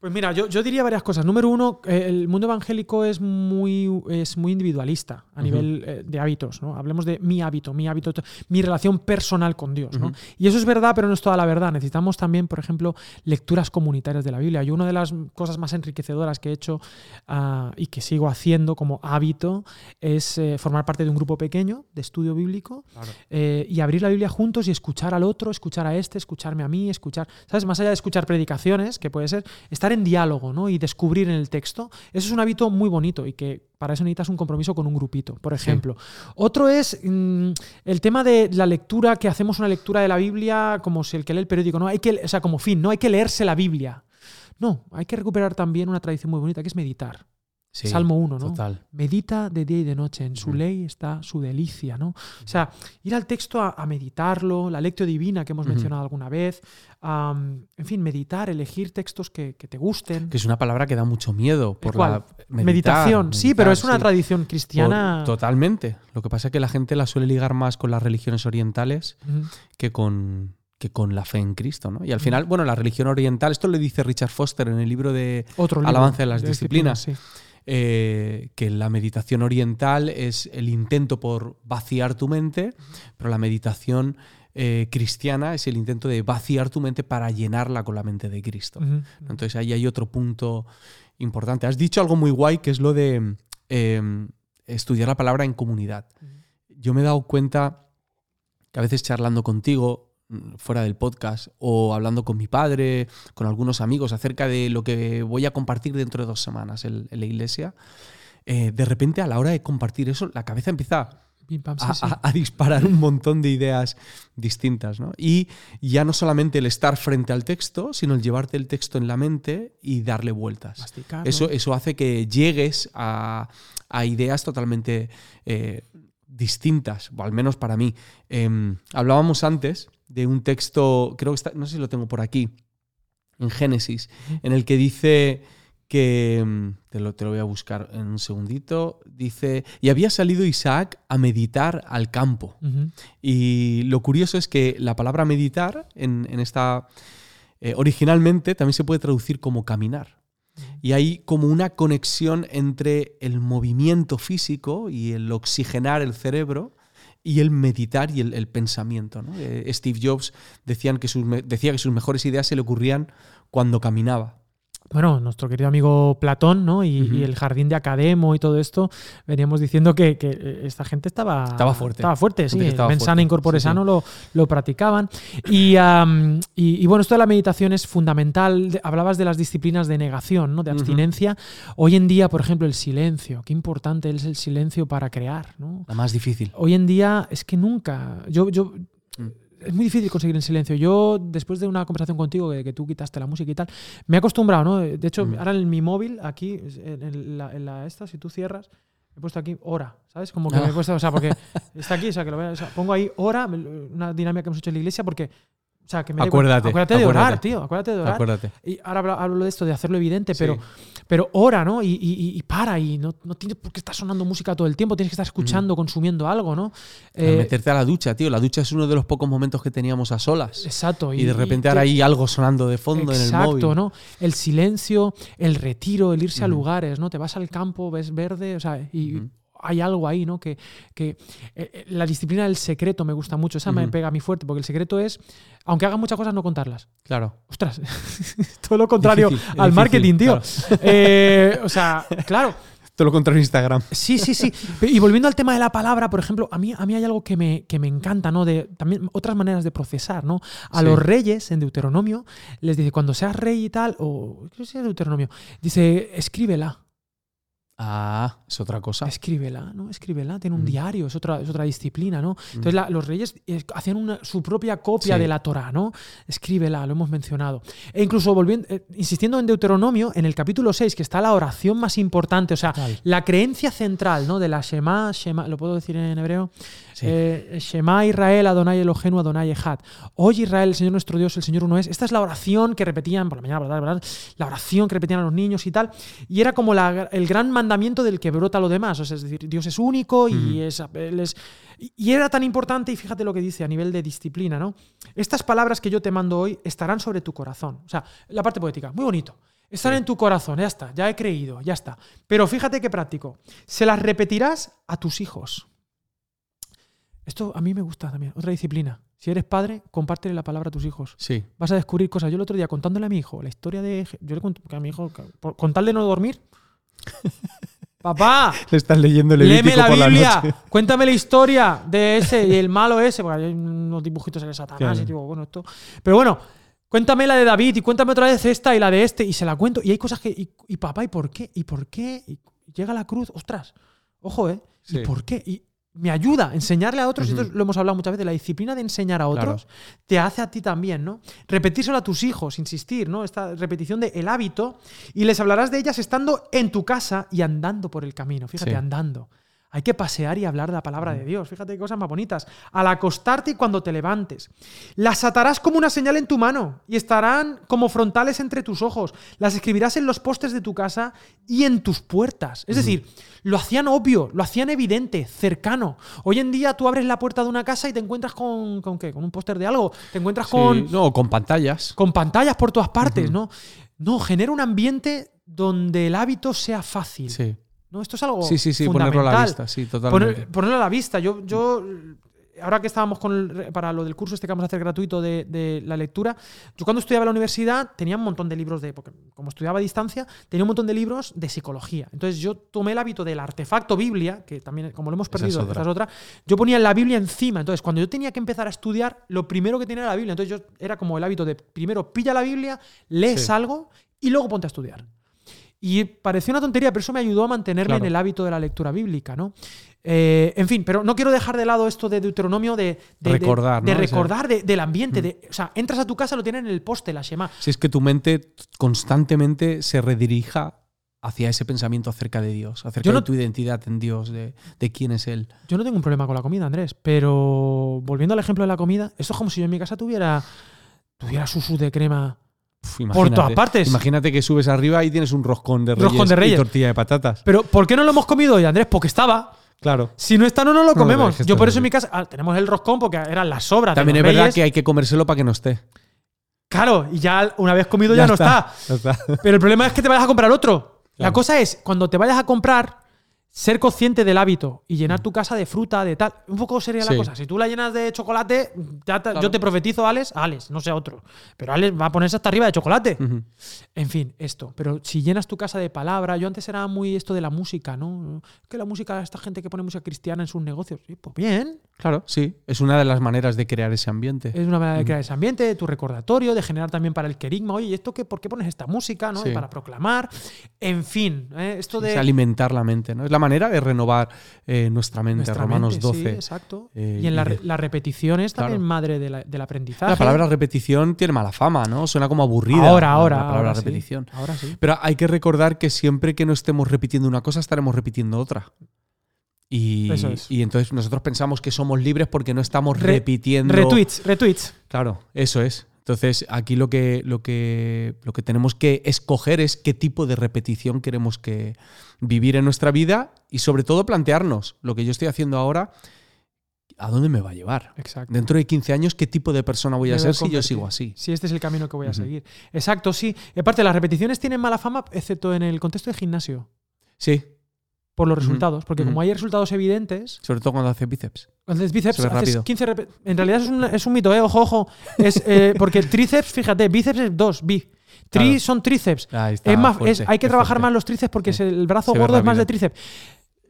Pues mira, yo, yo diría varias cosas. Número uno, eh, el mundo evangélico es muy, es muy individualista a nivel eh, de hábitos. ¿no? Hablemos de mi hábito, mi hábito, mi relación personal con Dios. ¿no? Y eso es verdad, pero no es toda la verdad. Necesitamos también, por ejemplo, lecturas comunitarias de la Biblia. Yo una de las cosas más enriquecedoras que he hecho ah, y que sigo haciendo como hábito es eh, formar parte de un grupo pequeño de estudio bíblico eh, y abrir la Biblia juntos y escuchar al otro, escuchar a este, escucharme a mí, escuchar, ¿sabes? Más allá de escuchar predicaciones, que puede ser, estar en diálogo, ¿no? Y descubrir en el texto. Eso es un hábito muy bonito y que para eso necesitas un compromiso con un grupito, por Sí. ejemplo. Otro es mm, el tema de la lectura, que hacemos una lectura de la Biblia como si el que lee el periódico, ¿no? Hay que, o sea, como fin, no hay que leerse la Biblia. No, hay que recuperar también una tradición muy bonita, que es meditar. Sí, Salmo 1, ¿no? Total. Medita de día y de noche, en su ley está su delicia, ¿no? O sea, ir al texto a, a meditarlo, la lectio divina que hemos mencionado alguna vez, en fin, meditar, elegir textos que, que te gusten. Que es una palabra que da mucho miedo por cuál? la meditar, Meditación, sí, pero es una sí. tradición cristiana. Por- totalmente. Lo que pasa es que la gente la suele ligar más con las religiones orientales que con, que con la fe en Cristo, ¿no? Y al final, bueno, la religión oriental, esto lo dice Richard Foster en el libro de Otro libro Alabanza de las disciplinas. sí. Eh, que la meditación oriental es el intento por vaciar tu mente, pero la meditación eh, cristiana es el intento de vaciar tu mente para llenarla con la mente de Cristo. Entonces ahí hay otro punto importante. Has dicho algo muy guay que es lo de eh, estudiar la palabra en comunidad. Yo me he dado cuenta que a veces charlando contigo fuera del podcast o hablando con mi padre, con algunos amigos acerca de lo que voy a compartir dentro de dos semanas en, en la iglesia, eh, de repente a la hora de compartir eso, la cabeza empieza a, sí. a- a disparar un montón de ideas distintas. ¿no? Y ya no solamente el estar frente al texto, sino el llevarte el texto en la mente y darle vueltas. Eso, eso hace que llegues a, a ideas totalmente eh, distintas, o al menos para mí. Em, hablábamos antes de un texto, creo que está, no sé si lo tengo por aquí, en Génesis, en el que dice que, em, te lo, te lo voy a buscar en un segundito, dice, y había salido Isaac a meditar al campo. Y lo curioso es que la palabra meditar en, en esta eh, originalmente también se puede traducir como caminar. Y hay como una conexión entre el movimiento físico y el oxigenar el cerebro y el meditar y el, pensamiento. Eh, Steve Jobs decían que sus decía que sus mejores ideas se le ocurrían cuando caminaba. Bueno, nuestro querido amigo Platón, ¿no? Y, el jardín de Academo y todo esto, veníamos diciendo que, que, eh, esta gente estaba... Estaba fuerte. Estaba fuerte, sí. estaba Mens sana fuerte. in corpore Sí, sí. lo, lo practicaban. Y, y, y bueno, esto de la meditación es fundamental. Hablabas de las disciplinas de negación, ¿no? De abstinencia. Hoy en día, por ejemplo, el silencio. Qué importante es el silencio para crear, ¿no? La más difícil. Hoy en día es que nunca. Yo, yo, Mm. Es muy difícil conseguir el silencio. Yo, después de una conversación contigo, que, que tú quitaste la música y tal, me he acostumbrado, ¿no? De hecho, Mm. ahora en mi móvil, aquí, en, la, en la esta, si tú cierras, he puesto aquí hora, ¿sabes? Como que Ah. me he puesto, o sea, porque *laughs* está aquí, o sea, que lo vea- o sea, pongo ahí hora, una dinámica que hemos hecho en la iglesia, porque, o sea, que me da igual. Acuérdate, acuérdate de orar, acuérdate. tío, acuérdate de orar. Acuérdate. Y ahora hablo, hablo de esto, de hacerlo evidente, Sí. pero, pero ora, ¿no? Y, y- y para, y no, no tienes por qué estar sonando música todo el tiempo, tienes que estar escuchando, consumiendo algo, ¿no? Al Eh, meterte a la ducha, tío. La ducha es uno de los pocos momentos que teníamos a solas. exacto. Y de repente ahora hay algo sonando de fondo en el móvil. Exacto, ¿no? El silencio, el retiro, el irse a lugares, ¿no? Te vas al campo, ves verde, o sea, y. hay algo ahí, ¿no? Que, que eh, eh, la disciplina del secreto me gusta mucho, esa me pega a mí fuerte, porque el secreto es, aunque hagas muchas cosas, no contarlas. Claro. Ostras, *laughs* todo lo contrario Difícil, al difícil, marketing, tío. claro. Eh, o sea, claro, *laughs* Todo lo contrario en Instagram. Sí, sí, sí. Y volviendo al tema de la palabra, por ejemplo, a mí, a mí hay algo que me, que me encanta, ¿no? De también otras maneras de procesar, ¿no? A Sí. los reyes en Deuteronomio les dice, cuando seas rey y tal, o creo que sea Deuteronomio, dice, escríbela, Ah, es otra cosa. escríbela, ¿no? Escríbela, tiene un Mm. diario, es otra, es otra disciplina, ¿no? Entonces la- los reyes eh, hacían una- su propia copia Sí. de la Torah, ¿no? Escríbela, lo hemos mencionado. E incluso volviendo, eh, insistiendo en Deuteronomio, en el capítulo 6, que está la oración más importante, o sea, Tal. la creencia central, ¿no? De la Shema, Shema, ¿lo puedo decir en hebreo? Sí. Eh, Shema Israel, Adonai Elohenu, Adonai Echad. Oye Israel, el Señor nuestro Dios, el Señor uno es. Esta es la oración que repetían por la mañana, tarde, por la oración que repetían a los niños y tal. Y era como la- el gran mandamiento del que brota lo demás. O sea, es decir, Dios es único y es, él es- y- era tan importante, y fíjate lo que dice a nivel de disciplina, ¿no? Estas palabras que yo te mando hoy estarán sobre tu corazón. O sea, la parte poética, muy bonito. Están Sí. en tu corazón, ya está, ya he creído, ya está. Pero fíjate qué práctico. Se las repetirás a tus hijos. Esto a mí me gusta también, otra disciplina. Si eres padre, compártele la palabra a tus hijos. Sí. Vas a descubrir cosas. Yo el otro día contándole a mi hijo la historia de... Yo le conté a mi hijo, con tal de no dormir... *laughs* Papá, Le estás leyendo léeme la por la Biblia, noche. *laughs* cuéntame la historia de ese y el malo ese, porque hay unos dibujitos de Satanás Claro. y digo, bueno, esto... Pero bueno, cuéntame la de David y cuéntame otra vez esta y la de este y se la cuento. Y hay cosas que... Y, y papá, ¿y por qué? ¿Y por qué? Y llega la cruz, ostras, ojo, ¿eh? Sí. ¿Y por qué? Y me ayuda a enseñarle a otros, y esto lo hemos hablado muchas veces, la disciplina de enseñar a Claro. otros te hace a ti también, ¿no? Repetírselo a tus hijos, insistir, ¿no? Esta repetición de el hábito y les hablarás de ellas estando en tu casa y andando por el camino. Fíjate, Sí. andando. Hay que pasear y hablar de la palabra de Dios. Fíjate qué cosas más bonitas. Al acostarte y cuando te levantes. Las atarás como una señal en tu mano y estarán como frontales entre tus ojos. Las escribirás en los postes de tu casa y en tus puertas. Es decir, lo hacían obvio, lo hacían evidente, cercano. Hoy en día tú abres la puerta de una casa y te encuentras con, ¿con qué? Con un póster de algo. Te encuentras Sí. con, No, con pantallas. con pantallas por todas partes. ¿no? No, genera un ambiente donde el hábito sea fácil. Sí. ¿No? Esto es algo Sí, sí, sí, ponerlo a la vista, sí, totalmente. Poner- ponerlo a la vista. Yo, yo ahora que estábamos con el- para lo del curso este que vamos a hacer gratuito de, de la lectura, yo cuando estudiaba en la universidad tenía un montón de libros de, porque como estudiaba a distancia, tenía un montón de libros de psicología. Entonces yo tomé el hábito del artefacto Biblia, que también, como lo hemos Esa es perdido, otra. esa es otra, yo ponía la Biblia encima. Entonces cuando yo tenía que empezar a estudiar, lo primero que tenía era la Biblia. Entonces yo era como el hábito de primero pilla la Biblia, lees Sí. algo y luego ponte a estudiar. Y pareció una tontería, pero eso me ayudó a mantenerme Claro. en el hábito de la lectura bíblica, ¿no? Eh, en fin, pero no quiero dejar de lado esto de Deuteronomio de, de- Recordar, de, recordar de- del ambiente. de- o sea, entras a tu casa, lo tienen en el poste, la Shema. Si es que tu mente constantemente se redirija hacia ese pensamiento acerca de Dios, acerca no- de tu identidad en Dios, de, de quién es Él. Yo no tengo un problema con la comida, Andrés, pero volviendo al ejemplo de la comida, esto es como si yo en mi casa tuviera, tuviera susu de crema. Por todas partes. Imagínate que subes arriba y tienes un roscón de reyes, Roscón de reyes. y tortilla de patatas. Pero ¿por qué no lo hemos comido hoy, Andrés? Porque estaba. Claro. Si no está, no nos lo No, comemos. yo por es eso en mi casa ah, tenemos el roscón porque eran las sobras. También es verdad que hay que comérselo para que no esté. Claro, y ya una vez comido ya, no está. Pero el problema es que te vayas a comprar otro. La cosa es, cuando te vayas a comprar, ser consciente del hábito y llenar tu casa de fruta, de tal. Un poco sería la cosa. Si tú la llenas de chocolate, ya te- Claro. yo te profetizo, Alex, a Alex, no sé a otro. Pero Alex va a ponerse hasta arriba de chocolate. En fin, esto. Pero si llenas tu casa de palabra, yo antes era muy esto de la música, ¿no? Que la música, esta gente que pone música cristiana en sus negocios. Sí, pues bien. Claro, sí. Es una de las maneras de crear ese ambiente. Es una manera de Ujú. crear ese ambiente, de tu recordatorio, de generar también para el querigma. Oye, ¿y esto qué? ¿Por qué pones esta música? ¿no? Sí. Para proclamar. En fin, ¿eh? esto de. Es alimentar la mente, ¿no? Es la manera de renovar eh, nuestra mente. Nuestra Romanos mente, 12. Sí, exacto. eh, y en la, repetición es también Claro. madre de la- del aprendizaje. La palabra repetición tiene mala fama, ¿no? Suena como aburrida. ahora, ahora. La palabra ahora sí, repetición. ahora sí. Pero hay que recordar que siempre que no estemos repitiendo una cosa, estaremos repitiendo otra. Y, Eso es. y entonces nosotros pensamos que somos libres porque no estamos Re- repitiendo. Retweets, retweets. Claro, eso es. Entonces, aquí lo que, lo, que, lo que tenemos que escoger es qué tipo de repetición queremos que vivir en nuestra vida y sobre todo plantearnos lo que yo estoy haciendo ahora, ¿a dónde me va a llevar? Exacto. Dentro de 15 años, ¿qué tipo de persona voy a ser si yo sigo así? Si este es el camino que voy a seguir. Exacto, sí. Aparte, las repeticiones tienen mala fama, excepto en el contexto de gimnasio. Sí, por los resultados, porque como hay resultados evidentes, Sobre todo cuando hace bíceps. cuando haces bíceps, haces rápido. 15 rep- En realidad es un, es un mito, ¿eh? Ojo, ojo. Es, eh, *laughs* porque el tríceps, fíjate, bíceps es 2, bi. Tri Claro. son tríceps. Está, Es más, fuerte, es- hay que trabajar fuerte. más los tríceps porque Sí. el brazo Se gordo es más de tríceps.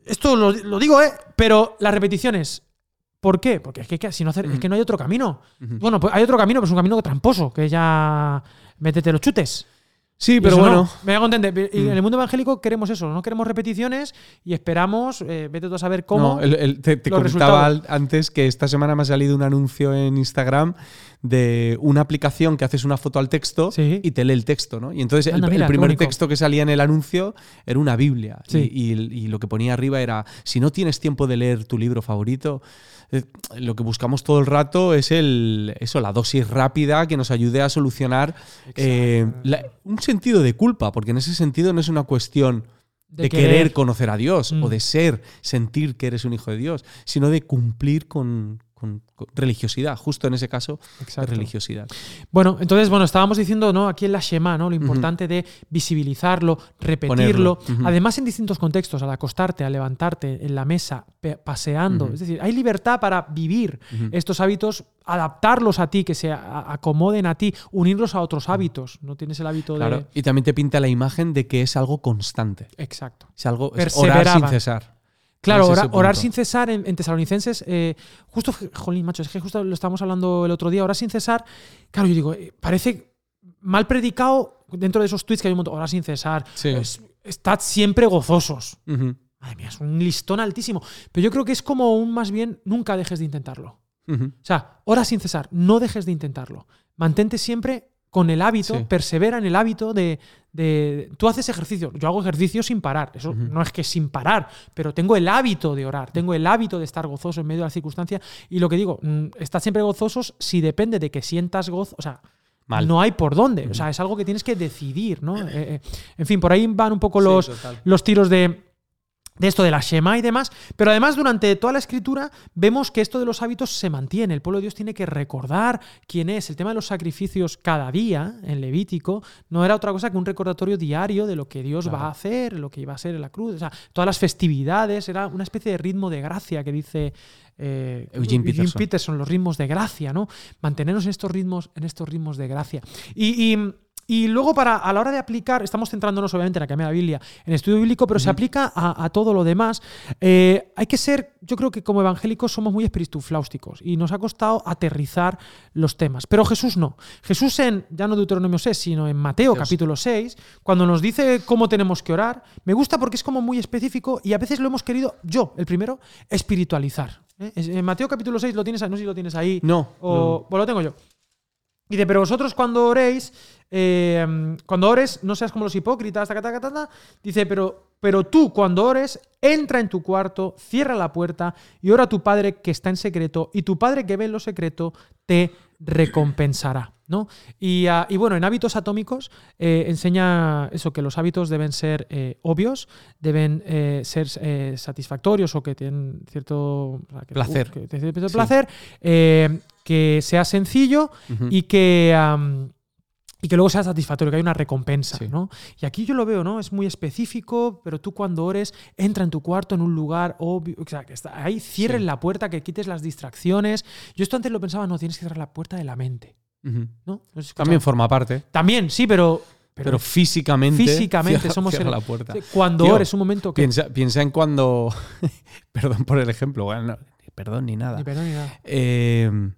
Esto lo, lo digo, ¿eh? Pero las repeticiones. ¿Por qué? Porque es que, que si no hacer, es que no hay otro camino. Bueno, pues hay otro camino, pero es un camino tramposo, que ya métete los chutes. Sí, pero bueno. no. Me voy a entender. Mm. en el mundo evangélico queremos eso, no queremos repeticiones y esperamos, eh, vete tú a saber cómo. No, el- el- te te comentaba resultados. antes que esta semana me ha salido un anuncio en Instagram de una aplicación que haces una foto al texto Sí. y te lee el texto, ¿no? Y entonces el- Anda, el, mira, qué primer texto que salía en el anuncio era una Biblia. Sí. Y, y- y lo que ponía arriba era, si no tienes tiempo de leer tu libro favorito, eh, lo que buscamos todo el rato es el, eso, la dosis rápida que nos ayude a solucionar eh, la- un sentido de culpa, porque en ese sentido no es una cuestión de, querer. conocer a Dios Mm. o de ser, sentir que eres un hijo de Dios, sino de cumplir con, con- con religiosidad, justo en ese caso, Exacto. religiosidad. Bueno, entonces, bueno, estábamos diciendo, ¿no? Aquí en la Shema, ¿no? Lo importante de visibilizarlo, repetirlo. Además, en distintos contextos, al acostarte, al levantarte, en la mesa, paseando. Es decir, hay libertad para vivir estos hábitos, adaptarlos a ti, que se acomoden a ti, unirlos a otros hábitos. No tienes el hábito Claro. de. Y también te pinta la imagen de que es algo constante. Exacto. Es algo es orar sin cesar. Claro, orar, sin cesar en, en Tesalonicenses, eh, justo, jolín, macho, es que justo lo estábamos hablando el otro día, orar sin cesar, claro, yo digo, eh, parece mal predicado dentro de esos tweets que hay un montón, orar sin cesar, Sí. es- estad siempre gozosos. Ujú. Madre mía, es un listón altísimo. Pero yo creo que es como un más bien, nunca dejes de intentarlo. O sea, ora sin cesar, no dejes de intentarlo. Mantente siempre con el hábito, Sí. persevera en el hábito de, de- Tú haces ejercicio, yo hago ejercicio sin parar. Eso no es que sin parar, pero tengo el hábito de orar, tengo el hábito de estar gozoso en medio de la circunstancia. Y lo que digo, mm, estad siempre gozosos si depende de que sientas gozo. O sea, Mal. no hay por dónde. O sea, es algo que tienes que decidir, ¿no? Eh, eh, en fin, por ahí van un poco los, los tiros de, de esto de la Shema y demás, pero además durante toda la escritura vemos que esto de los hábitos se mantiene. El pueblo de Dios tiene que recordar quién es. El tema de los sacrificios cada día en Levítico no era otra cosa que un recordatorio diario de lo que Dios va a hacer, lo que iba a ser en la cruz. O sea, todas las festividades, era una especie de ritmo de gracia que dice eh, Eugene Peterson. Peterson, los ritmos de gracia, ¿no? Mantenernos en estos ritmos, en estos ritmos de gracia. Y, y- y luego, para, a la hora de aplicar, estamos centrándonos obviamente en la la Biblia, en el estudio bíblico, pero se aplica a, a todo lo demás. Eh, hay que ser, yo creo que como evangélicos somos muy espiritufláusticos y nos ha costado aterrizar los temas. Pero Jesús no. Jesús en, ya no Deuteronomio 6, sino en Mateo Dios. capítulo 6, cuando nos dice cómo tenemos que orar, me gusta porque es como muy específico y a veces lo hemos querido, yo, el primero, espiritualizar. ¿eh? En Mateo capítulo 6 lo tienes, ahí, no sé si lo tienes ahí. No. O, pues lo tengo yo. Dice, pero vosotros cuando oréis, eh, cuando ores, no seas como los hipócritas, taca, taca, taca. Dice, pero, pero tú cuando ores, entra en tu cuarto, cierra la puerta y ora a tu padre que está en secreto, y tu padre que ve en lo secreto te recompensará. ¿no? Y, ah, y bueno, en hábitos atómicos eh, enseña eso, que los hábitos deben ser eh, obvios, deben eh, ser satisfactorios o que tienen cierto Placer. Sí. placer, que sea sencillo y que y que luego sea satisfactorio, que hay una recompensa, Sí. ¿no? Y aquí yo lo veo, ¿no? Es muy específico, pero tú cuando ores, entra en tu cuarto en un lugar obvio, o sea, que está ahí, cierres Sí. la puerta, que quites las distracciones. Yo esto antes lo pensaba, no, tienes que cerrar la puerta de la mente, Ujú. ¿no? ¿No has También forma parte. También, sí, pero, pero, Pero, físicamente. físicamente cierra- somos cierra el- la puerta. cuando Tío, ores, un momento que... Piensa, piensa en cuando. *laughs* perdón por el ejemplo. bueno, no, perdón ni nada. Ni perdón ni nada. Eh,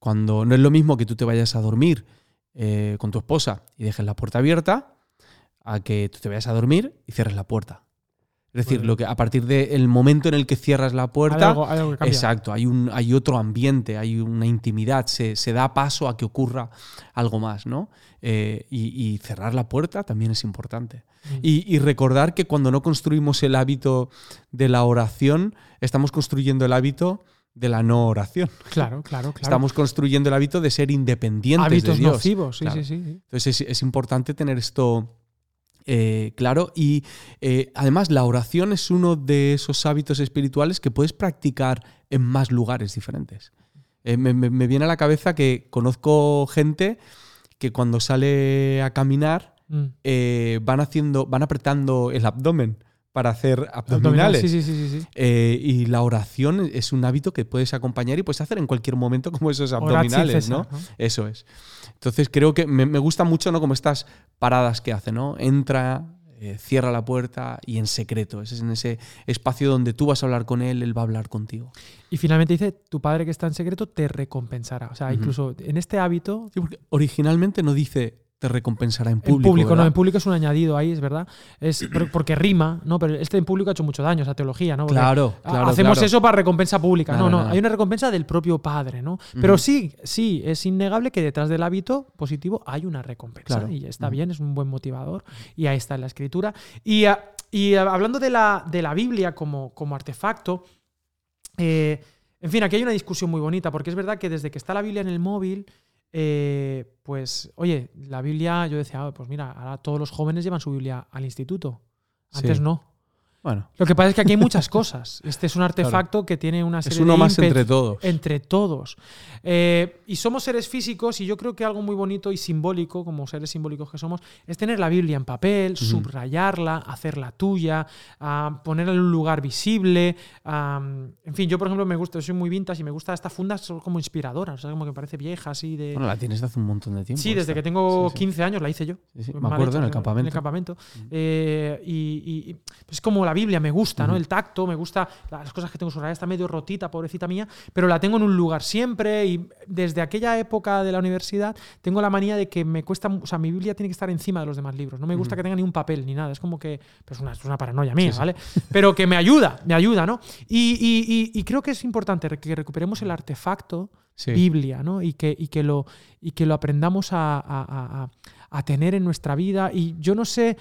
cuando no es lo mismo que tú te vayas a dormir eh, con tu esposa y dejes la puerta abierta, a que tú te vayas a dormir y cierres la puerta. Es decir, Bueno. lo que, a partir del momento en el que cierras la Hay puerta, algo, hay algo que exacto, hay, un, hay otro ambiente, hay una intimidad, se, se da paso a que ocurra algo más, ¿no? Eh, y, y cerrar la puerta también es importante. Mm. Y, y recordar que cuando no construimos el hábito de la oración, estamos construyendo el hábito de la no oración. Claro, claro, claro. Estamos construyendo el hábito de ser independientes Hábitos de Dios. nocivos, sí, Claro. sí, sí, sí. Entonces es, es importante tener esto eh, claro y eh, además la oración es uno de esos hábitos espirituales que puedes practicar en más lugares diferentes. Eh, me, me- me viene a la cabeza que conozco gente que cuando sale a caminar Mm. van haciendo, van apretando el abdomen para hacer abdominales. Sí, sí, sí, sí, sí. Eh, y la oración es un hábito que puedes acompañar y puedes hacer en cualquier momento como esos abdominales, ¿no? ¿no? Eso es. Entonces creo que me, me gusta mucho, ¿no? Como estas paradas que hace, ¿no? Entra, eh, cierra la puerta y en secreto. Ese es en ese espacio donde tú vas a hablar con él, él va a hablar contigo. Y finalmente dice, tu padre que está en secreto te recompensará. O sea, incluso en este hábito, Sí, porque originalmente no dice te recompensará en en público. público, no, en público es un añadido ahí, es verdad. Es *clears throat* por- porque rima, ¿no? Pero este en público ha hecho mucho daño, esa teología, ¿no? Porque Claro, claro. Hacemos claro. eso para recompensa pública. No, No, hay una recompensa del propio padre, ¿no? Pero sí, sí, es innegable que detrás del hábito positivo hay una recompensa. Y está bien, es un buen motivador. Y ahí está en la escritura. Y, ah, y, ah, hablando de la, de la Biblia como, como artefacto, eh, en fin, aquí hay una discusión muy bonita, porque es verdad que desde que está la Biblia en el móvil, eh, pues, oye, la Biblia, yo decía, "Ah, pues mira, ahora todos los jóvenes llevan su Biblia al instituto. Antes Sí. no. Bueno, Lo que pasa es que aquí hay muchas *laughs* cosas. Este es un artefacto que tiene una serie es uno de más entre todos. entre todos. Eh, y somos seres físicos y yo creo que algo muy bonito y simbólico, como seres simbólicos que somos, es tener la Biblia en papel, subrayarla, hacerla tuya, ah, ponerla en un lugar visible. ah, en fin, yo por ejemplo me gusta, soy muy vintage y me gusta esta funda son como inspiradora, o sea, como que me parece vieja así de... Bueno, la tienes de hace un montón de tiempo. Sí, desde esta. que tengo Sí, sí. 15 años la hice yo. Sí, Me acuerdo en el En campamento. el campamento. Eh, y, y- y, pues es como la Biblia, me gusta, ¿no? El tacto, me gusta las cosas que tengo subrayadas, está medio rotita, pobrecita mía, pero la tengo en un lugar siempre y desde aquella época de la universidad tengo la manía de que me cuesta, o sea, mi Biblia tiene que estar encima de los demás libros. No me gusta que tenga ni un papel ni nada, es como que, pues una, es una paranoia mía, Sí, sí. ¿vale? Pero que me ayuda, me ayuda, ¿no? Y, y- y- y creo que es importante que recuperemos el artefacto Sí. Biblia, ¿no? Y que, y que, lo, y que lo aprendamos a, a- a- a- a tener en nuestra vida. Y yo no sé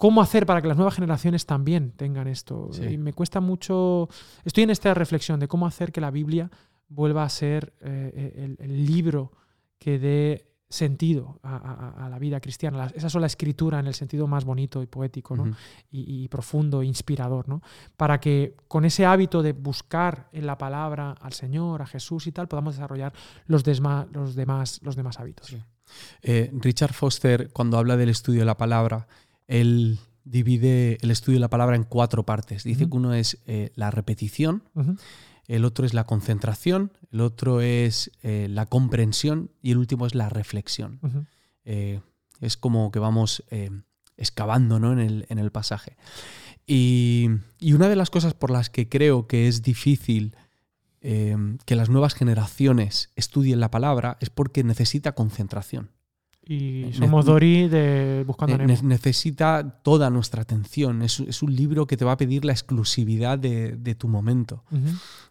cómo hacer para que las nuevas generaciones también tengan esto. Sí. Y me cuesta mucho. Estoy en esta reflexión de cómo hacer que la Biblia vuelva a ser eh, el, el libro que dé sentido a, a- a la vida cristiana. La- esa sola escritura en el sentido más bonito y poético, ¿no? Ujú. y, y profundo, e inspirador, ¿no? Para que con ese hábito de buscar en la palabra al Señor, a Jesús y tal, podamos desarrollar los, desma- los, demás, los demás hábitos. Sí. Eh, Richard Foster, cuando habla del estudio de la palabra, él divide el estudio de la palabra en cuatro partes. Dice que uno es eh, la repetición, el otro es la concentración, el otro es eh, la comprensión y el último es la reflexión. Eh, es como que vamos excavando ¿no? en, el, en el pasaje. Y, y una de las cosas por las que creo que es difícil que las nuevas generaciones estudien la palabra es porque necesita concentración. Y Ne- somos Dori de Buscando Ne- Nemo. necesita toda nuestra atención. Es, es un libro que te va a pedir la exclusividad de, de tu momento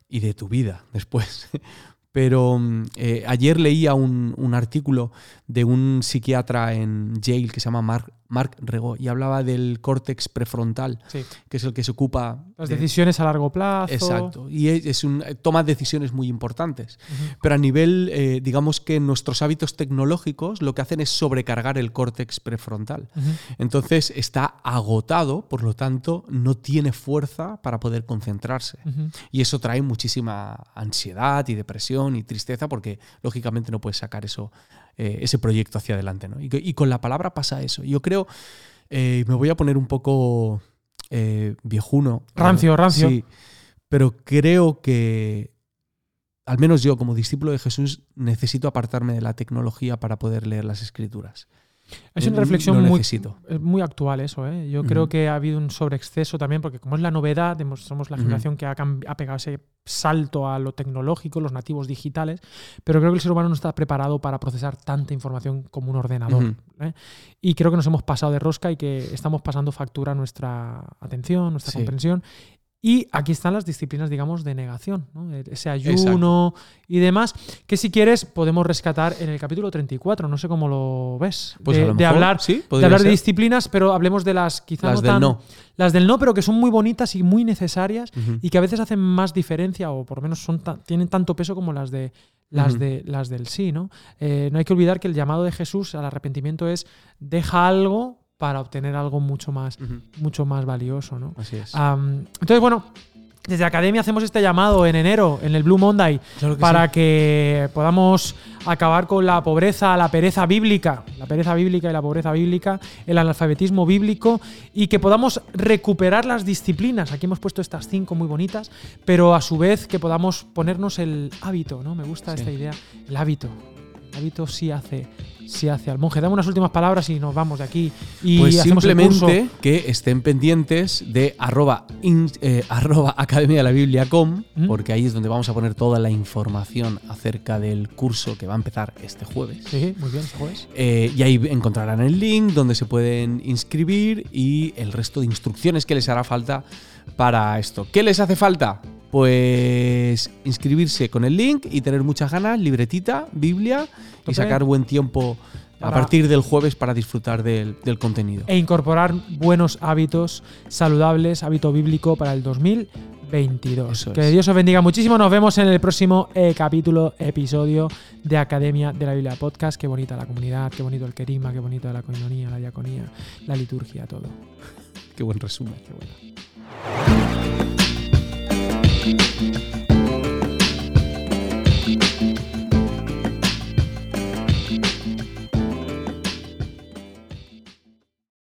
y de tu vida después. *laughs* Pero mm, eh, ayer leía un, un artículo de un psiquiatra en Yale que se llama Mark, Mark Rego y hablaba del córtex prefrontal, Sí. que es el que se ocupa Las de- decisiones a largo plazo. Exacto. Y es, un, toma decisiones muy importantes. Pero a nivel, eh, digamos que nuestros hábitos tecnológicos lo que hacen es sobrecargar el córtex prefrontal. Entonces está agotado, por lo tanto no tiene fuerza para poder concentrarse. Y eso trae muchísima ansiedad y depresión y tristeza porque lógicamente no puedes sacar eso, eh, ese proyecto hacia adelante. ¿no? Y, con la palabra pasa eso. Yo creo, eh, me voy a poner un poco eh, viejuno. Rancio, rancio. Sí, pero creo que, al menos yo como discípulo de Jesús, necesito apartarme de la tecnología para poder leer las escrituras. Es una Lo reflexión muy, es muy actual eso. ¿eh? Yo creo que ha habido un sobreexceso también, porque como es la novedad, somos la generación que ha, ha pegado ese salto a lo tecnológico, los nativos digitales, pero creo que el ser humano no está preparado para procesar tanta información como un ordenador. ¿eh? Y creo que nos hemos pasado de rosca y que estamos pasando factura a nuestra atención, nuestra Sí. comprensión. Y aquí están las disciplinas, digamos, de negación, ¿no? E- ese ayuno y demás, que si quieres podemos rescatar en el capítulo 34, no sé cómo lo ves, Pues de, lo hablar, sí, de, hablar de disciplinas, pero hablemos de las quizás Las no del no. las del no, pero que son muy bonitas y muy necesarias y que a veces hacen más diferencia o por lo menos son tienen tanto peso como las de las de las del sí, ¿no? Eh, no hay que olvidar que el llamado de Jesús al arrepentimiento es deja algo para obtener algo mucho más mucho más valioso, ¿no? Así es. Entonces, bueno, desde Academia hacemos este llamado en enero, en el Blue Monday, Claro que para sí. que podamos acabar con la pobreza, la pereza bíblica, la pereza bíblica y la pobreza bíblica, el analfabetismo bíblico y que podamos recuperar las disciplinas. Aquí hemos puesto estas cinco muy bonitas, pero a su vez que podamos ponernos el hábito, ¿no? Me gusta Sí. esta idea, el hábito. Hábito sí hace, sí hace al monje. Dame unas últimas palabras y nos vamos de aquí. Y Pues simplemente que estén pendientes de arroba, in- eh, arroba academia de la Biblia.com, ¿Mm? porque ahí es donde vamos a poner toda la información acerca del curso que va a empezar este jueves. Sí, muy bien, jueves. Eh, y ahí encontrarán el link donde se pueden inscribir y el resto de instrucciones que les hará falta para esto. ¿Qué les hace falta? Pues inscribirse con el link y tener muchas ganas, libretita, Biblia y sacar buen tiempo a partir del jueves para disfrutar del, del contenido. e incorporar buenos hábitos saludables, hábito bíblico para el 2022. Eso que es. Dios os bendiga muchísimo. Nos vemos en el próximo eh, capítulo, episodio de Academia de la Biblia Podcast. Qué bonita la comunidad, qué bonito el querigma, qué bonita la coinonía, la diaconía, la liturgia, todo. Qué buen resumen. Qué bueno. thank you